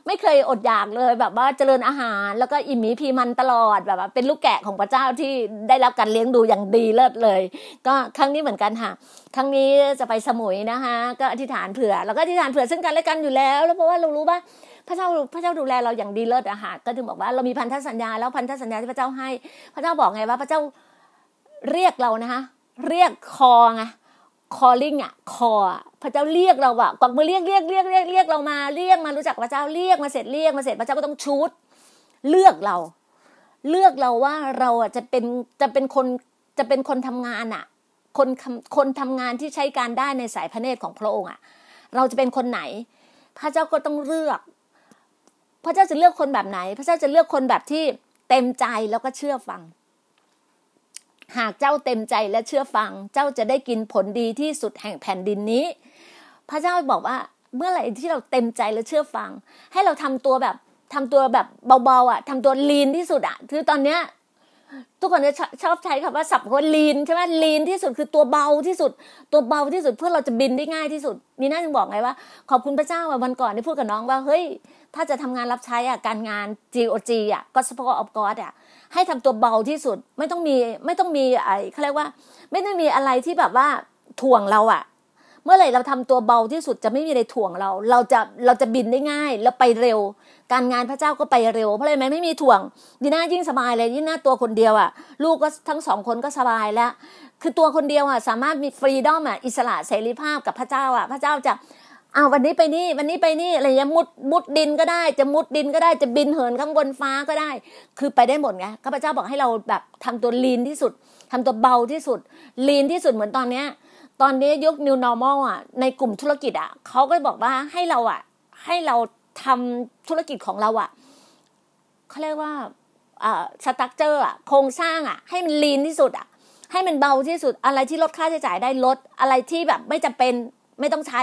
ไม่เคยอดอยากเลย แบบว่าเจริญอาหาร แล้วก็อิ่มมีพีมันตลอดแบบว่าเป็นลูกแกะของพระเจ้าที่ได้รับการเลี้ยงดูอย่างดีเลิศเลย ก็ครั้งนี้เหมือนกันค่ะครั้งนี้จะไปสมุยนะคะ ก็อธิษฐานเผื่อ แล้วก็อธิษฐานเผื่อซึ่งกันและกันอยู่แล้ว แล้วเพราะว่าเรารู้ว่า พระเจ้าพระเจ้าดูแลเราอย่างดีเลิศอะค่ะก็ถึงบอกว่าเรามีพันธสัญญาแล้วพันธสัญญาที่พระเจ้าให้ พระเจ้าบอกไงว่า พระเจ้าเรียกเรานะคะเรียกคอไง calling อะคอพระเจ้าเรียกเราอะกวักมือเรียกเรียกเรียกเรียกเรียกเรามาเรียกมารู้จักพระเจ้าเรียกมาเสร็จเรียกมาเสร็จพระเจ้าก็ต้องชูดเลือกเรา เลือกเราว่าเราอะจะเป็นจะเป็นคนจะเป็นคนทำงานอะ คนคนทำงานที่ใช้การได้ในสายพระเนตรของพระองค์อะ เราจะเป็นคนไหน พระเจ้าก็ต้องเลือก พระเจ้าจะเลือกคนแบบไหน พระเจ้าจะเลือกคนแบบที่เต็มใจแล้วก็เชื่อฟัง หากเจ้าเต็มใจและเชื่อฟัง เจ้าจะได้กินผลดีที่สุดแห่งแผ่นดินนี้ พระเจ้าบอกว่าเมื่อไหร่ที่เราเต็มใจและเชื่อฟัง ให้เราทำตัวแบบทำตัวแบบเบาๆอะทำตัวลีนที่สุดอะคือตอนเนี้ยทุกคนจะชอบใช้คำว่าสับว่าลีนใช่ไหมลีนที่สุดคือตัวเบาที่สุด ตัวเบาที่สุดเพื่อเราจะบินได้ง่ายที่สุดนี่น่าจึงบอกไงว่า ขอบคุณพระเจ้าวันก่อนได้พูดกับน้องว่าเฮ้ย ถ้าจะทำงานรับใช้อะการงาน GOG อะ Gospel of God อะให้ทำตัวเบาที่สุดไม่ต้องมีไม่ต้องมีไอ้เขาเรียกว่า ไม่ต้องมีอะไรที่แบบว่าถ่วงเราอะ เมื่อไหร่เราทำตัวเบาที่สุดจะไม่มีอะไรถ่วงเรา เราจะเราจะบินได้ง่ายแล้วไปเร็ว การงานพระเจ้าก็ไปเร็ว เพราะอะไรไหมไม่มีถ่วงดีน่ายิ่งสบายเลยยิ่งหน้าตัวคนเดียวอะ ลูกก็ทั้งสองคนก็สบายแล้วคือตัวคนเดียวอะสามารถมีฟรีดอมอะอิสระเสรีภาพกับพระเจ้าอะ พระเจ้าจะ อ้าววันนี้ไปนี่วันนี้ไปนี่อะไรอย่างมุดมุดดินก็ได้ จะมุดดินก็ได้จะบินเหินข้างบนฟ้าก็ได้ คือไปได้หมดไงข้าพเจ้าบอกให้เราแบบทำตัวลีนที่สุดทำตัวเบาที่สุดลีนที่สุดเหมือนตอนเนี้ย ตอนนี้ยุค new normal อะในกลุ่มธุรกิจอะเขาก็บอกว่าให้เราอะ ให้เราทำธุรกิจของเราอะเขาเรียกว่าอ่าสตั๊กเจอร์อะโครงสร้างอะ ให้มันลีนที่สุดอะให้มันเบาที่สุดอะไรที่ลดค่าใช้จ่ายได้ลดอะไรที่แบบไม่จำเป็น ไม่ต้องใช้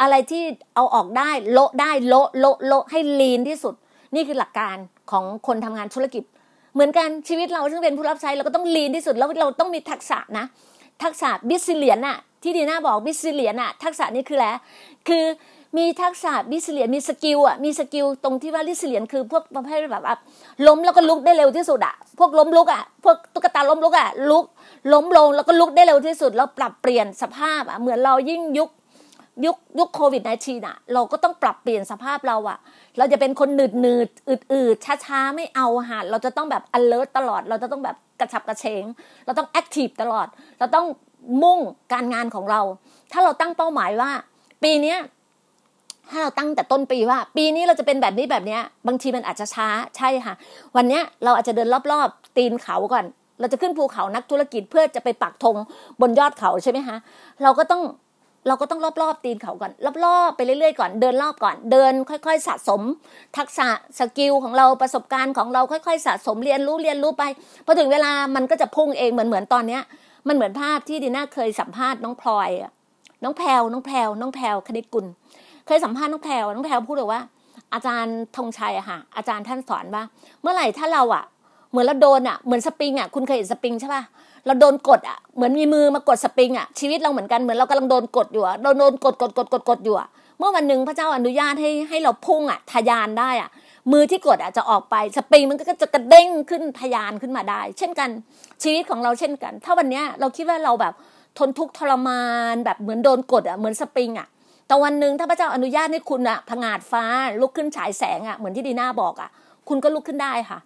อะไรที่เอาออกได้โละได้โละโละโละให้ลีนที่สุด นี่คือหลักการของคนทำงานธุรกิจ เหมือนกันชีวิตเราซึ่งเป็นผู้รับใช้เราก็ต้อง lean ที่สุดแล้วเราต้องมีทักษะนะ ทักษะ resilient อะที่ดีน่าบอก resilient อะทักษะนี้คืออะไรคือมีทักษะ resilient มี skill อะมี skill ตรงที่ว่า resilient คือพวกประเภทแบบว่าล้มแล้วก็ลุกได้เร็วที่สุดอะพวกล้มลุกอะพวกตุ๊กตาล้มลุกอะลุกล้มลงแล้วก็ลุกได้เร็วที่สุดแล้วปรับเปลี่ยนสภาพอะเหมือนเรายิ่งยุค ยุคยุคโควิด -19 อะเราก็ต้องปรับเปลี่ยนสภาพเราอะเราจะเป็นคนหนืดหนืดอืดอืดช้าช้าไม่เอาหะเราจะต้องแบบ alert ตลอด เราจะต้องแบบกระฉับกระเฉง เราต้อง active ตลอด เราต้องมุ่งการงานของเรา ถ้าเราตั้งเป้าหมายว่า ปีเนี้ยถ้าเราตั้งแต่ต้นปีว่า ปีนี้เราจะเป็นแบบนี้แบบเนี้ย บางทีมันอาจจะช้าใช่ค่ะ วันเนี้ยเราอาจจะเดินรอบๆ ตีนเขาก่อน เราจะขึ้นภูเขานักธุรกิจเพื่อจะไปปักธงบนยอดเขาใช่ไหมคะเราก็ต้อง เราก็ต้องรอบๆตีนเขาก่อนรอบๆไปเรื่อยๆก่อนเดินรอบก่อน เดินค่อย ๆ สะสม ทักษะ skill ของเราประสบการณ์ของเราค่อยๆ สะสมเรียนรู้เรียนรู้ไปพอถึงเวลามันก็จะพุ่งเองเหมือนเหมือนตอนเนี้ย มันเหมือนภาพที่ดีน่าเคยสัมภาษณ์น้องพลอยน้องแพลวน้องแพลวน้องแพลวคณิตกุล เคยสัมภาษณ์น้องแพลวน้องแพลวพูดเลยว่า อาจารย์ธงชัยอะค่ะ อาจารย์ท่านสอนว่า เมื่อไหร่ถ้าเราอะเหมือนเราโดนอะเหมือนสปริงอะคุณเคยเห็นสปริงใช่ป่ะ เราโดนกดอะเหมือนมีมือมากดสปริงอะชีวิตเราเหมือนกันเหมือนเรากำลังโดนกดอยู่อะโดนโดนกดกดกดกดกดอยู่อะเมื่อวันหนึ่งพระเจ้าอนุญาตให้ให้เราพุ่งอะทยานได้อะมือที่กดอะจะออกไปสปริงมันก็จะกระเด้งขึ้นทยานขึ้นมาได้ เช่นกันชีวิตของเราเช่นกัน ถ้าวันเนี้ยเราคิดว่าเราแบบทนทุกข์ทรมานแบบเหมือนโดนกดอะเหมือนสปริงอะแต่วันหนึ่งถ้าพระเจ้าอนุญาตให้คุณอะผงาดฟ้าลุกขึ้นฉายแสงอะเหมือนที่ดีน่าบอกอะคุณก็ลุกขึ้นได้ค่ะ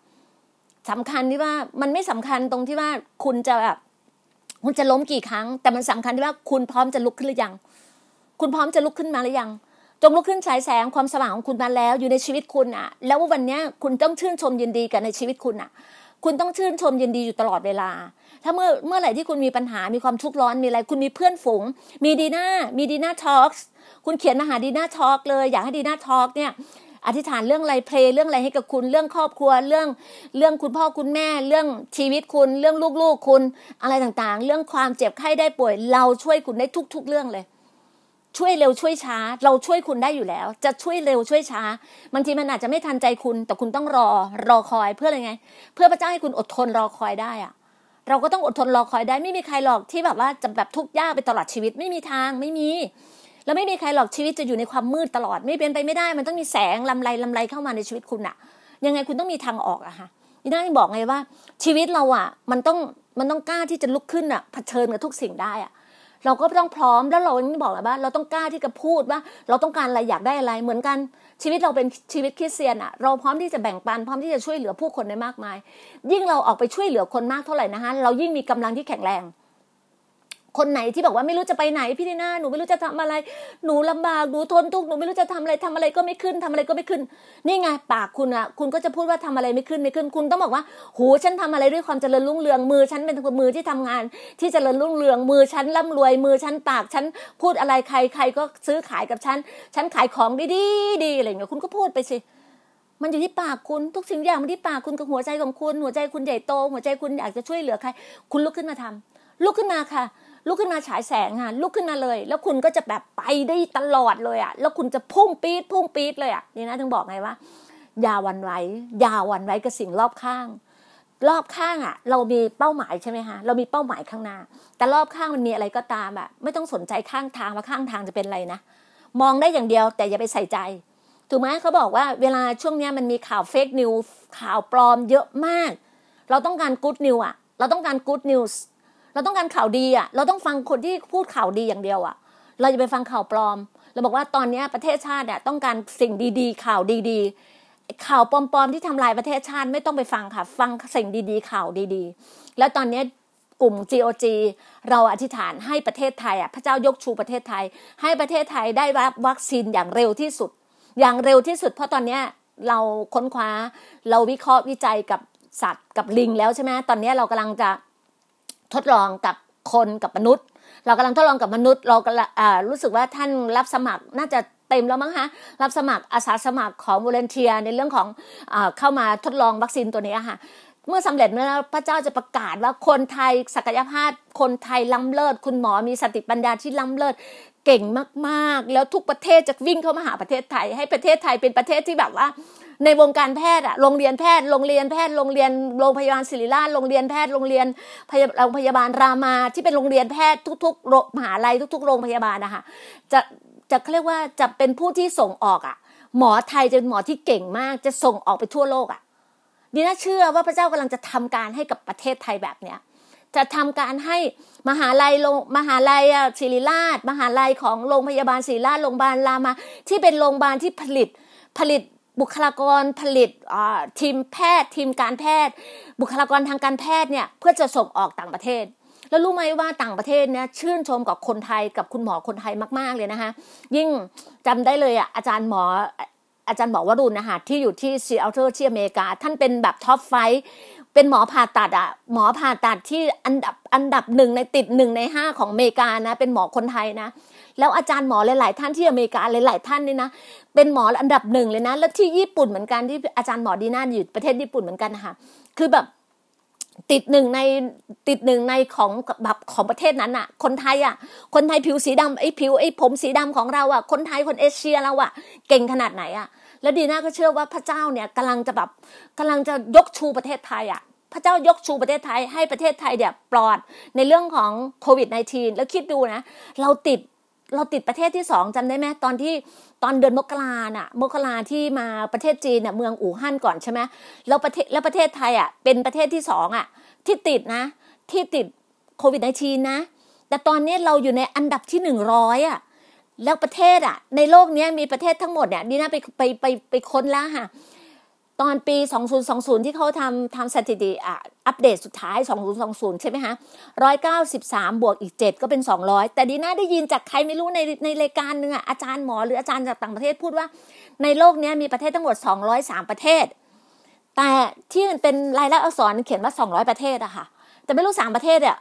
สำคัญที่ว่ามันไม่สำคัญตรงที่ว่าคุณจะแบบคุณจะล้มกี่ครั้ง แต่มันสำคัญที่ว่าคุณพร้อมจะลุกขึ้นหรือยัง คุณพร้อมจะลุกขึ้นมาหรือยัง จงลุกขึ้นฉายแสงความสว่างของคุณมาแล้วอยู่ในชีวิตคุณอะแล้ววันนี้คุณต้องชื่นชมยินดีกับในชีวิตคุณอะคุณต้องชื่นชมยินดีอยู่ตลอดเวลา ถ้าเมื่อเมื่อไหร่ที่คุณมีปัญหา มีความทุกข์ร้อน มีอะไร คุณมีเพื่อนฝูง มีดีน่า มีดีน่าทอล์กคุณเขียนมาหาดีน่าทอล์กเลย อยากให้ดีน่าทอล์กเนี่ย อธิษฐานเรื่องอะไรเพลเรื่องอะไรให้กับคุณเรื่องครอบครัวเรื่องเรื่องคุณพ่อคุณแม่ เรื่องชีวิตคุณ เรื่องลูกๆคุณ อะไรต่างๆ เรื่องความเจ็บไข้ได้ป่วย เราช่วยคุณได้ทุก ๆ เรื่องเลย ช่วยเร็วช่วยช้า เราช่วยคุณได้อยู่แล้ว จะช่วยเร็วช่วยช้าบางทีมันอาจจะไม่ทันใจคุณ แต่คุณต้องรอรอคอยเพื่ออะไรไง เพื่อพระเจ้าให้คุณอดทนรอคอยได้อะเราก็ต้องอดทนรอคอยได้ไม่มีใครหรอกที่แบบว่าจะแบบทุกข์ยากไปตลอดชีวิตไม่มีทางไม่มี แล้วไม่มีใครหรอกชีวิตจะอยู่ในความมืดตลอด ไม่เป็นไปไม่ได้ มันต้องมีแสงลำไรลำไรเข้ามาในชีวิตคุณอะยังไงคุณต้องมีทางออกอะค่ะนี่นั่นบอกไงว่า ชีวิตเราอะมันต้องมันต้องกล้าที่จะลุกขึ้นอะเผชิญกับทุกสิ่งได้อะเราก็ต้องพร้อมแล้วเราไม่บอกเลยว่า เราต้องกล้าที่จะพูดว่า เราต้องการอะไรอยากได้อะไรเหมือนกันชีวิตเราเป็นชีวิตคริสเตียนอะเราพร้อมที่จะแบ่งปัน พร้อมที่จะช่วยเหลือผู้คนได้มากมาย ยิ่งเราออกไปช่วยเหลือคนมากเท่าไหร่นะคะเรายิ่งมีกำลังที่แข็งแรง คนไหนที่บอกว่าไม่รู้จะไปไหนพี่ดีน่าหนูไม่รู้จะทำอะไร หนูลำบากหนูทนทุกข์หนูไม่รู้จะทำอะไรทำอะไรก็ไม่ขึ้นทำอะไรก็ไม่ขึ้น นี่ไงปากคุณอะคุณก็จะพูดว่าทำอะไรไม่ขึ้นไม่ขึ้นคุณต้องบอกว่าโหฉันทำอะไรด้วยความเจริญรุ่งเรืองมือฉันเป็นมือที่ทำงาน ที่เจริญรุ่งเรืองมือฉันร่ำรวยมือฉันปากฉันพูดอะไรใครใครก็ซื้อขายกับฉันฉันขายของดีดีดีอะไรเงี้ยคุณก็พูดไปสิมันอยู่ที่ปากคุณทุกสิ่งอย่างมันที่ปากคุณกับหัวใจของคุณหัวใจคุณใหญ่โต หัวใจคุณอยากจะช่วยเหลือใคร คุณลุกขึ้นมาทำลุกขึ้นมาค่ะ ลุกขึ้นมาฉายแสงค่ะลุกขึ้นมาเลย แล้วคุณก็จะแบบไปได้ตลอดเลยอะ แล้วคุณจะพุ่งปี๊ดพุ่งปี๊ดเลยอะนี่นะถึงบอกไงว่าอย่าวันไหวอย่าวันไหวกับสิ่งรอบข้าง รอบข้างอะ เรามีเป้าหมายใช่ไหมคะเรามีเป้าหมายข้างหน้า แต่รอบข้างมันมีอะไรก็ตามอะไม่ต้องสนใจข้างทางว่าข้างทางจะเป็นอะไรนะมองได้อย่างเดียวแต่อย่าไปใส่ใจถูกไหมเขาบอกว่าเวลาช่วงนี้มันมีข่าวเฟกนิวข่าวปลอมเยอะมาก เราต้องการกู๊ดนิวอะเราต้องการกู๊ดนิวส์ เราต้องการข่าวดีอะ เราต้องฟังคนที่พูดข่าวดีอย่างเดียวอะ เราจะไปฟังข่าวปลอม เราบอกว่าตอนนี้ประเทศชาติเนี่ยต้องการสิ่งดีๆ ข่าวดีๆ ข่าวปลอมๆที่ทำลายประเทศชาติไม่ต้องไปฟังค่ะ ฟังสิ่งดีๆ ข่าวดีๆ แล้วตอนนี้กลุ่ม GOG เราอธิษฐานให้ประเทศไทยอะพระเจ้ายกชูประเทศไทย ให้ประเทศไทยได้รับวัคซีนอย่างเร็วที่สุด อย่างเร็วที่สุด เพราะตอนนี้เราค้นคว้าเราวิเคราะห์วิจัยกับสัตว์กับลิงแล้วใช่ไหมตอนนี้เรากำลังจะ ทดลองกับคนกับมนุษย์ เรากำลังทดลองกับมนุษย์เรากำลังรู้สึกว่าท่านรับสมัครน่าจะเต็มแล้วมั้งคะรับสมัครอาสาสมัครของ volunteer ในเรื่องของอเข้ามาทดลองวัคซีนตัวนี้ค่ะเมื่อสำเร็จแล้วพระเจ้าจะประกาศว่าคนไทยศักยภาพ คนไทยล้ำเลิศ คุณหมอมีสติปัญญาที่ล้ำเลิศเก่งมากๆ แล้วทุกประเทศจะวิ่งเข้ามาหาประเทศไทย ให้ประเทศไทยเป็นประเทศที่แบบว่า ในวงการแพทย์อะโรงเรียนแพทย์โรงเรียนแพทย์โรงเรียนโรงพยาบาลศิริราชโรงเรียนแพทย์โรงเรียนโรงพยาบาลรามาที่เป็นโรงเรียนแพทย์ทุกๆมหาลัยทุก ๆ โรงพยาบาลนะคะจะจะเรียกว่าจะเป็นผู้ที่ส่งออกอะหมอไทยจะเป็นหมอที่เก่งมากจะส่งออกไปทั่วโลกอะดีน่าเชื่อว่าพระเจ้ากำลังจะทำการให้กับประเทศไทยแบบเนี้ยจะทำการให้มหาลัยโรงมหาลัยศิริราช มหาลัยของโรงพยาบาลศิริราชโรงพยาบาลรามา ที่เป็นโรงพยาบาลที่ผลิตผลิต บุคลากรผลิตทีมแพทย์ ทีมการแพทย์ บุคลากรทางการแพทย์เนี่ยเพื่อจะส่งออกต่างประเทศแล้วรู้ไหมว่าต่างประเทศเนี่ยชื่นชมกับคนไทยกับคุณหมอคนไทยมากๆเลยนะคะยิ่งจำได้เลยอะอาจารย์หมออาจารย์บอกว่ารุนนะคะที่อยู่ที่ซีแอตเทิลที่อเมริกา ท่านเป็นแบบ top fiveเป็นหมอผ่าตัดอะหมอผ่าตัดที่อันดับอันดับหนึ่งในติดหนึ่งในห้าของอเมริกานะ เป็นหมอคนไทยนะ แล้วอาจารย์หมอหลาย ๆ ท่านที่อเมริกาหลาย ๆ ท่านนี่นะ เป็นหมออันดับหนึ่งเลยนะ แล้วที่ญี่ปุ่นเหมือนกันที่อาจารย์หมอดีน่าอยู่ประเทศญี่ปุ่นเหมือนกันนะคะคือแบบติดหนึ่งในติดหนึ่งในของแบบของประเทศนั้นอะคนไทยอะคนไทยผิวสีดำไอ้ผิวไอ้ผมสีดำของเราอะคนไทยคนเอเชียเราอะเก่งขนาดไหนอะแล้วดีน่าก็เชื่อว่าพระเจ้าเนี่ยกำลังจะแบบกำลังจะยกชูประเทศไทยอะพระเจ้ายกชูประเทศไทยให้ประเทศไทยเนี่ยปลอดในเรื่องของโควิด -19 แล้วคิดดูนะ เราติด เราติดประเทศที่สองจำได้ไหมตอนที่ตอนเดือนมกราน่ะ มกราที่มาประเทศจีนเนี่ยเมืองอู่ฮั่นก่อนใช่ไหมแล้วประเทศแล้วประเทศไทยอะเป็นประเทศที่สองอะที่ติดนะ ที่ติดโควิด -19 นะ แต่ตอนนี้เราอยู่ในอันดับที่หนึ่งร้อยอะแล้วประเทศอะ ในโลกนี้มีประเทศทั้งหมดเนี่ยดีนะไปไปไปไปค้นแล้วค่ะ ตอนปี 2020 ที่เขาทำทำสถิติอะอัปเดตสุดท้าย 2020 ใช่ไหมคะ193 บวกอีก 7 ก็เป็น 200 แต่ดีน่าได้ยินจากใครไม่รู้ในในรายการหนึ่งอะอาจารย์หมอหรืออาจารย์จากต่างประเทศพูดว่า ในโลกนี้มีประเทศทั้งหมด 203 ประเทศ แต่ที่เป็นรายลักษณ์อักษรเขียนว่า 200 ประเทศอะค่ะ แต่ไม่รู้ 3 ประเทศเนี่ย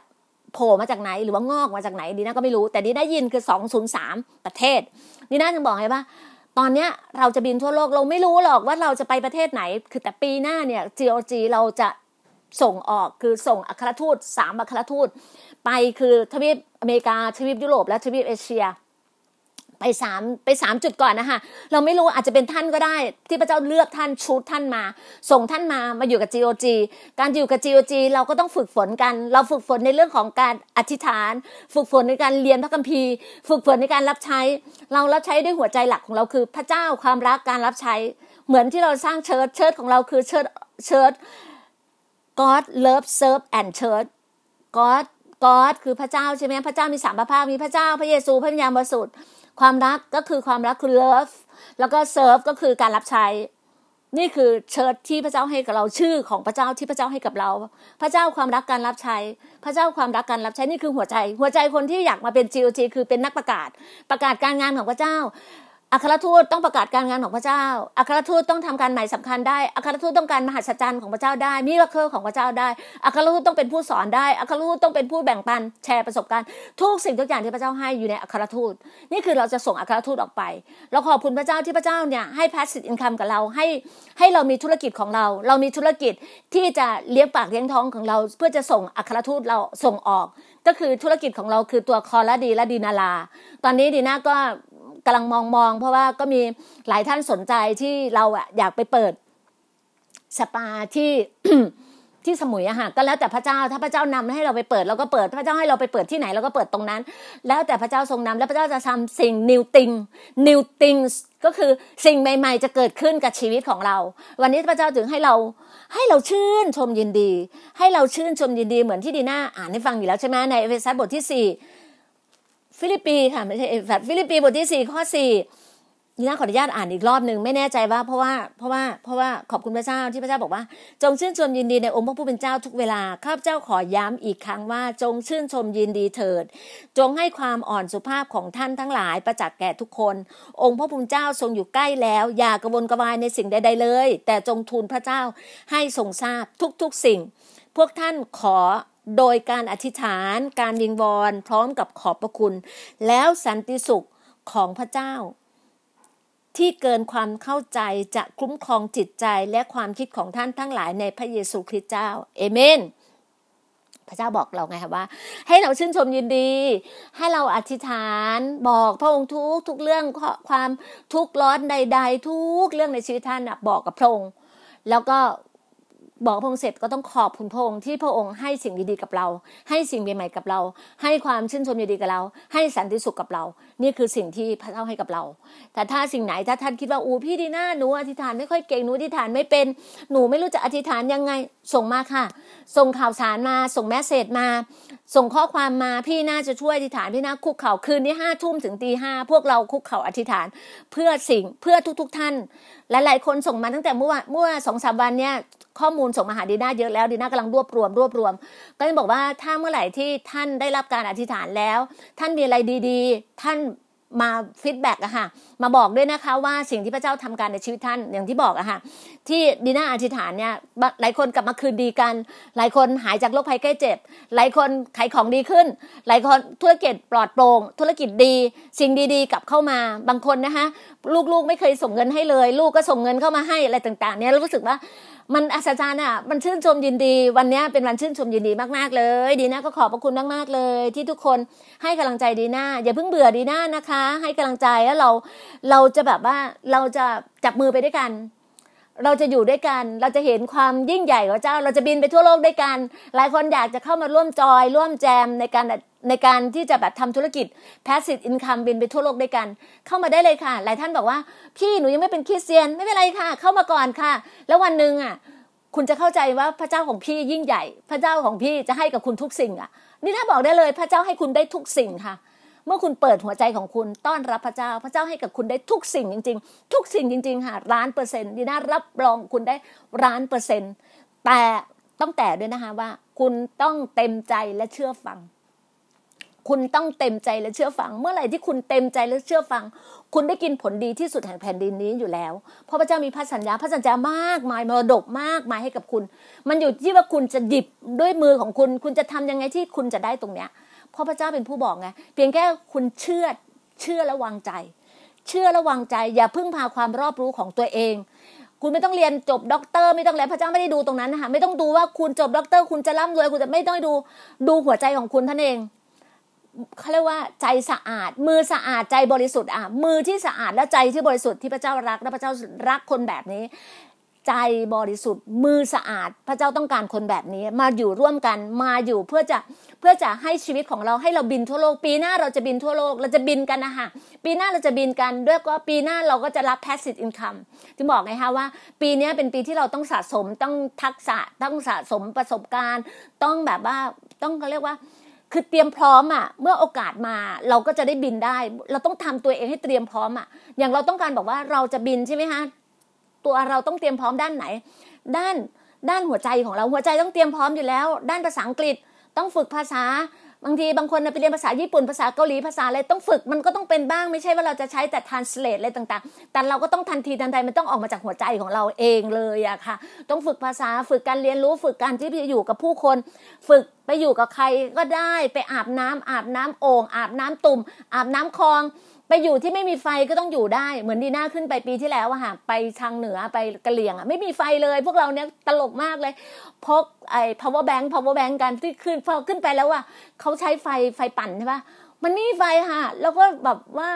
โผล่มาจากไหนหรือว่างอกมาจากไหนดีน่าก็ไม่รู้ แต่ดีได้ยินคือ 203 ประเทศดีน่าถึงบอกไงว่า ตอนเนี้ยเราจะบินทั่วโลกเราไม่รู้หรอกว่าเราจะไปประเทศไหน คือแต่ปีหน้าเนี่ย GOG เราจะส่งออกคือส่งอัครทูตสามอัครทูต ไปคือทวีปอเมริกาทวีปยุโรปและทวีปเอเชีย ไปสามไปสามจุดก่อนนะคะเราไม่รู้อาจจะเป็นท่านก็ได้ ที่พระเจ้าเลือกท่านชูท่านมา ส่งท่านมามาอยู่กับ GOG การอยู่กับ GOG เราก็ต้องฝึกฝนกัน เราฝึกฝนในเรื่องของการอธิษฐาน ฝึกฝนในการเรียนพระคัมภีร์ ฝึกฝนในการรับใช้ เรารับใช้ด้วยหัวใจหลักของเราคือ พระเจ้าความรักการรับใช้ เหมือนที่เราสร้างเชิร์ชเชิร์ชของเราคือเชิร์ชเชิร์ช God love serve and church God God คือพระเจ้าใช่ไหมพระเจ้ามีสามพระภาคมีพระเจ้าพระเยซูพระวิญญาณบริสุทธิ์ ความรักก็คือความรักคือ love แล้วก็ serve ก็คือการรับใช้ นี่คือเชิดที่พระเจ้าให้กับเราชื่อของพระเจ้าที่พระเจ้าให้กับเรา พระเจ้าความรักการรับใช้ พระเจ้าความรักการรับใช้นี่คือหัวใจ หัวใจคนที่อยากมาเป็น GOG คือเป็นนักประกาศ ประกาศการงานของพระเจ้า อัครทูตต้องประกาศการงานของพระเจ้า อัครทูตต้องทำการหม่สำคัญได้ อัครทูตต้องการมหัศจรรย์ของพระเจ้าได้มีรักเคอร์ของพระเจ้าได้ อัครทูตต้องเป็นผู้สอนได้ อัครทูตต้องเป็นผู้แบ่งปันแชร์ประสบการณ์ ทุกสิ่งทุกอย่างที่พระเจ้าให้อยู่ในอัครทูต นี่คือเราจะส่งอัครทูตออกไป เราขอบคุณพระเจ้าที่พระเจ้าเนี่ยให้ passive income กับเราให้ให้เรามีธุรกิจของเรา เรามีธุรกิจที่จะเลี้ยงปากเลี้ยงท้องของเรา เพื่อจะส่งอัครทูตเราส่งออก ก็คือธุรกิจของเราคือตัวคอและดีและดีนาลา ตอนนี้ดีน่าก็ กำลังมองมองเพราะว่าก็มีหลายท่านสนใจที่เราอะอยากไปเปิดสปาที่ที่สมุยอะค่ะก็แล้วแต่พระเจ้าถ้าพระเจ้านำให้เราไปเปิดเราก็เปิดพระเจ้าให้เราไปเปิดที่ไหนเราก็เปิดตรงนั้น แล้วแต่พระเจ้าทรงนำแล้วพระเจ้าจะทำสิ่ง new thing new things ก็คือสิ่งใหม่ ๆ จะเกิดขึ้นกับชีวิตของเรา วันนี้พระเจ้าถึงให้เราให้เราชื่นชมยินดี ให้เราชื่นชมยินดีเหมือนที่ดีน่าอ่านให้ฟังอยู่แล้วใช่ไหมในเอเฟซัสบทที่สี่ ฟิลิปปีค่ะไม่ใช่เอเฟซัสฟิลิปปีบทที่สี่ข้อสี่ดีน่าขออนุญาตอ่านอีกรอบหนึ่งไม่แน่ใจว่าเพราะว่าเพราะว่าเพราะว่าขอบคุณพระเจ้าที่พระเจ้าบอกว่า จงชื่นชมยินดีในองค์พระผู้เป็นเจ้าทุกเวลาข้าพเจ้าขอย้ำอีกครั้งว่า จงชื่นชมยินดีเถิด จงให้ความอ่อนสุภาพของท่านทั้งหลายประจักษ์แก่ทุกคน องค์พระผู้เป็นเจ้าทรงอยู่ใกล้แล้ว อย่ากระวนกระวายในสิ่งใด ๆ เลย แต่จงทูลพระเจ้าให้ทรงทราบทุกๆสิ่ง พวกท่านขอ โดยการอธิษฐาน การวิงวอนพร้อมกับขอบพระคุณ แล้วสันติสุขของพระเจ้า ที่เกินความเข้าใจจะคุ้มครองจิตใจและความคิดของท่านทั้งหลายในพระเยซูคริสต์เจ้า เอเมนพระเจ้าบอกเราไงคะว่า ให้เราชื่นชมยินดี ให้เราอธิษฐานบอกพระองค์ทุกทุกเรื่องความทุกข์ร้อนใด ๆ ทุกเรื่องในชีวิตท่านบอกกับพระองค์ แล้วก็ บอกพงค์เสร็จก็ต้องขอบคุณพงค์ที่พระองค์ให้สิ่งดีๆกับเรา ให้สิ่งใหม่ๆกับเรา ให้ความชื่นชมยินดีกับเรา ให้สันติสุขกับเรา นี่คือสิ่งที่พระเจ้าให้กับเรา แต่ถ้าสิ่งไหนถ้าท่านคิดว่าอูพี่ดีหน่าหนูอธิษฐานไม่ค่อยเก่งหนูอธิษฐานไม่เป็นหนูไม่รู้จะอธิษฐานยังไง ส่งมาค่ะ ส่งข่าวสารมา ส่ง message มา ส่งข้อความมาพี่น่าจะช่วยอธิษฐานพี่น่าคุกเข่าคืนนี้ห้าทุ่มถึงตีห้าพวกเราคุกเข่าอธิษฐาน เพื่อสิ่งเพื่อทุก ๆท่าน หลายๆคนส่งมาตั้งแต่เมื่อเมื่อสองสามวันเนี้ยข้อมูลส่งมาหาดีน่าเยอะแล้วดีน่ากำลังรวบรวมรวบรวม ก็จะบอกว่าถ้าเมื่อไหร่ที่ท่านได้รับการอธิษฐานแล้ว ท่านมีอะไรดี ๆ ท่านมา feedback อะค่ะมาบอกด้วยนะคะว่าสิ่งที่พระเจ้าทำการในชีวิตท่านอย่างที่บอกอะค่ะที่ดีน่าอธิษฐานเนี่ยหลายคนกลับมาคืนดีกัน หลายคนหายจากโรคภัยใกล้เจ็บ หลายคนขายของดีขึ้น หลายคนธุรกิจปลอดโปร่งธุรกิจดี สิ่งดีๆกลับเข้ามาบางคนนะคะลูกๆไม่เคยส่งเงินให้เลย ลูกก็ส่งเงินเข้ามาให้อะไรต่างๆเนี่ยรู้สึกว่า มันอัศจรรย์อะ มันชื่นชมยินดี วันนี้เป็นวันชื่นชมยินดีมากๆเลย ดีน่าก็ขอบพระคุณมากๆเลย ที่ทุกคนให้กำลังใจดีน่าอย่าเพิ่งเบื่อดีน่านะคะ ให้กำลังใจแล้วเราเราจะแบบว่าเราจะจับมือไปด้วยกัน เราจะอยู่ด้วยกัน เราจะเห็นความยิ่งใหญ่ของเจ้า เราจะบินไปทั่วโลกด้วยกัน หลายคนอยากจะเข้ามาร่วมจอย ร่วมแจมในการในการที่จะแบบทำธุรกิจ passive income บินไปทั่วโลกด้วยกัน เข้ามาได้เลยค่ะ หลายท่านบอกว่า พี่หนูยังไม่เป็นคริสเตียนไม่เป็นไรค่ะ เข้ามาก่อนค่ะ แล้ววันหนึ่งอะคุณจะเข้าใจว่าพระเจ้าของพี่ยิ่งใหญ่ พระเจ้าของพี่จะให้กับคุณทุกสิ่งอะนี่ถ้าบอกได้เลย พระเจ้าให้คุณได้ทุกสิ่งค่ะเเมื่อคุณเปิดหัวใจของคุณต้อนรับพระเจ้า พระเจ้าให้กับคุณได้ทุกสิ่งจริง ๆ ทุกสิ่งจริงๆค่ะล้านเปอร์เซ็นต์ดีน่ารับรองคุณได้ล้านเปอร์เซ็นต์แต่ต้องแต่ด้วยนะคะว่า คุณต้องเต็มใจและเชื่อฟัง คุณต้องเต็มใจและเชื่อฟัง เมื่อไหร่ที่คุณเต็มใจและเชื่อฟัง คุณได้กินผลดีที่สุดแห่งแผ่นดินนี้อยู่แล้วเพราะพระเจ้ามีพระสัญญาพระสัญญามากมายมรดกมากมายให้กับคุณ มันอยู่ที่ว่าคุณจะหยิบด้วยมือของคุณ คุณจะทำยังไงที่คุณจะได้ตรงเนี้ย เพราะพระเจ้าเป็นผู้บอกไงเพียงแค่คุณเชื่อเชื่อและวางใจ เชื่อและวางใจ อย่าพึ่งพาความรอบรู้ของตัวเอง คุณไม่ต้องเรียนจบด็อกเตอร์ไม่ต้องแล้วพระเจ้าไม่ได้ดูตรงนั้นนะคะไม่ต้องดูว่าคุณจบด็อกเตอร์คุณจะร่ำรวยคุณจะไม่ต้องดูดูหัวใจของคุณท่านเองเขาเรียกว่าใจสะอาด มือสะอาดใจบริสุทธิ์อะมือที่สะอาดและใจที่บริสุทธิ์ที่พระเจ้ารักและพระเจ้ารักคนแบบนี้ ใจบริสุทธิ์ มือสะอาด พระเจ้าต้องการคนแบบนี้ มาอยู่ร่วมกันมาอยู่เพื่อจะเพื่อจะให้ชีวิตของเราให้เราบินทั่วโลก ปีหน้าเราจะบินทั่วโลก เราจะบินกันนะคะปีหน้าเราจะบินกันด้วยก็ปีหน้าเราก็จะรับ passive income ที่บอกไงคะว่า ปีนี้เป็นปีที่เราต้องสะสมต้องทักษะต้องสะสมประสบการณ์ ต้องแบบว่าต้องเขาเรียกว่าคือเตรียมพร้อมอะเมื่อโอกาสมาเราก็จะได้บินได้ เราต้องทำตัวเองให้เตรียมพร้อมอะอย่างเราต้องการบอกว่าเราจะบินใช่ไหมคะ ตัวเราต้องเตรียมพร้อมด้านไหน ด้านด้านหัวใจของเราหัวใจต้องเตรียมพร้อมอยู่แล้ว ด้านภาษาอังกฤษต้องฝึกภาษาบางทีบางคนไปเรียนภาษาญี่ปุ่นภาษาเกาหลีภาษาอะไรต้องฝึกมันก็ต้องเป็นบ้างไม่ใช่ว่าเราจะใช้แต่ translate อะไรต่างๆ แต่เราก็ต้องทันทีทันใดมันต้องออกมาจากหัวใจของเราเองเลยอะค่ะ ต้องฝึกภาษาฝึกการเรียนรู้ฝึกการที่จะอยู่กับผู้คน ฝึกไปอยู่กับใครก็ได้ไปอาบน้ำอาบน้ำโอ่งอาบน้ำตุ่ม อาบน้ำคลอง ไปอยู่ที่ไม่มีไฟก็ต้องอยู่ได้ เหมือนดีน่าขึ้นไปปีที่แล้วอะค่ะไปทางเหนือไปกะเหลี่ยงอะไม่มีไฟเลย พวกเราเนี้ยตลกมากเลยพกไอ้ power bank power bank กันที่ขึ้นพอขึ้นไปแล้วว่าเขาใช้ไฟไฟปั่นใช่ปะมันไม่มีไฟค่ะ แล้วก็แบบว่า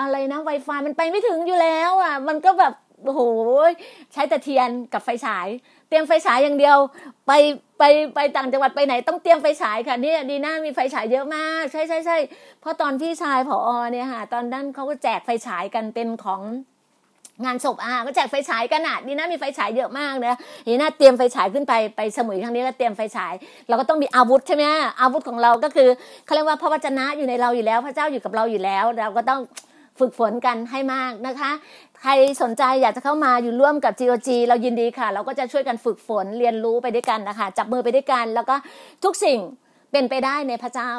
อะไรนะไวไฟมันไปไม่ถึงอยู่แล้วอะมันก็แบบ โอ้โหใช้แต่เทียนกับไฟฉาย เตรียมไฟฉายอย่างเดียว ไปไปไปต่างจังหวัดไปไหนต้องเตรียมไฟฉายค่ะนี่ดีน่ามีไฟฉายเยอะมาก ใช่ใช่ใช่เพราะตอนพี่ชายผอเนี่ยค่ะ ตอนนั้นเขาก็แจกไฟฉายกันเป็นของงานศพอะก็แจกไฟฉายกันอะดีน่ามีไฟฉายเยอะมากเนะดีน่าเตรียมไฟฉายขึ้นไปไปสมุยครั้งนี้ก็เตรียมไฟฉาย เราก็ต้องมีอาวุธใช่ไหมอาวุธของเราก็คือเขาเรียกว่าพระวจนะอยู่ในเราอยู่แล้ว พระเจ้าอยู่กับเราอยู่แล้ว เราก็ต้องฝึกฝนกันให้มากนะคะ ใครสนใจอยากจะเข้ามาอยู่ร่วมกับ GOG เรายินดีค่ะ เราก็จะช่วยกันฝึกฝนเรียนรู้ไปด้วยกันนะคะ จับมือไปด้วยกัน แล้วก็ทุกสิ่งเป็นไปได้ในพระเจ้า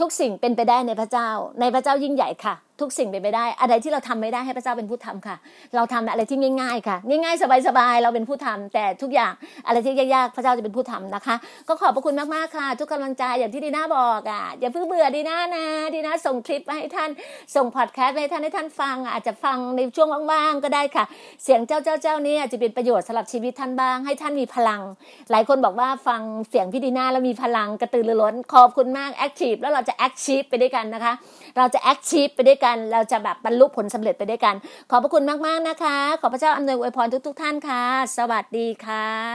ทุกสิ่งเป็นไปได้ในพระเจ้า ในพระเจ้ายิ่งใหญ่ค่ะ ทุกสิ่งเป็นไปได้ อะไรที่เราทำไม่ได้ให้พระเจ้าเป็นผู้ทำค่ะ เราทำอะไรที่ง่ายๆค่ะ ง่ายๆสบายๆเราเป็นผู้ทำแต่ทุกอย่างอะไรที่ยากๆพระเจ้าจะเป็นผู้ทำนะคะ ก็ขอบพระคุณมากๆค่ะ ทุกกำลังใจอย่างที่ดีน่าบอกอะอย่าเพิ่งเบื่อดีน่านะดีน่าส่งคลิปมาให้ท่านส่งพอดแคสต์ให้ท่านให้ท่านฟัง อาจจะฟังในช่วงว่างๆก็ได้ค่ะ เสียงเจ้าเจ้าเจ้านี้อาจจะเป็นประโยชน์สำหรับชีวิตท่านบ้าง ให้ท่านมีพลัง หลายคนบอกว่าฟังเสียงพี่ดีน่าแล้วมีพลังกระตือรือร้นขอบคุณมาก active แล้วเราจะ achieve ไปด้วยกันนะคะ เราจะ achieve ไปด้วยกัน เราจะแบบบรรลุผลสำเร็จไปด้วยกัน ขอบพระคุณมากๆนะคะ ขอพระเจ้าอำนวยอวยพรทุก ๆ ท่านค่ะ สวัสดีค่ะ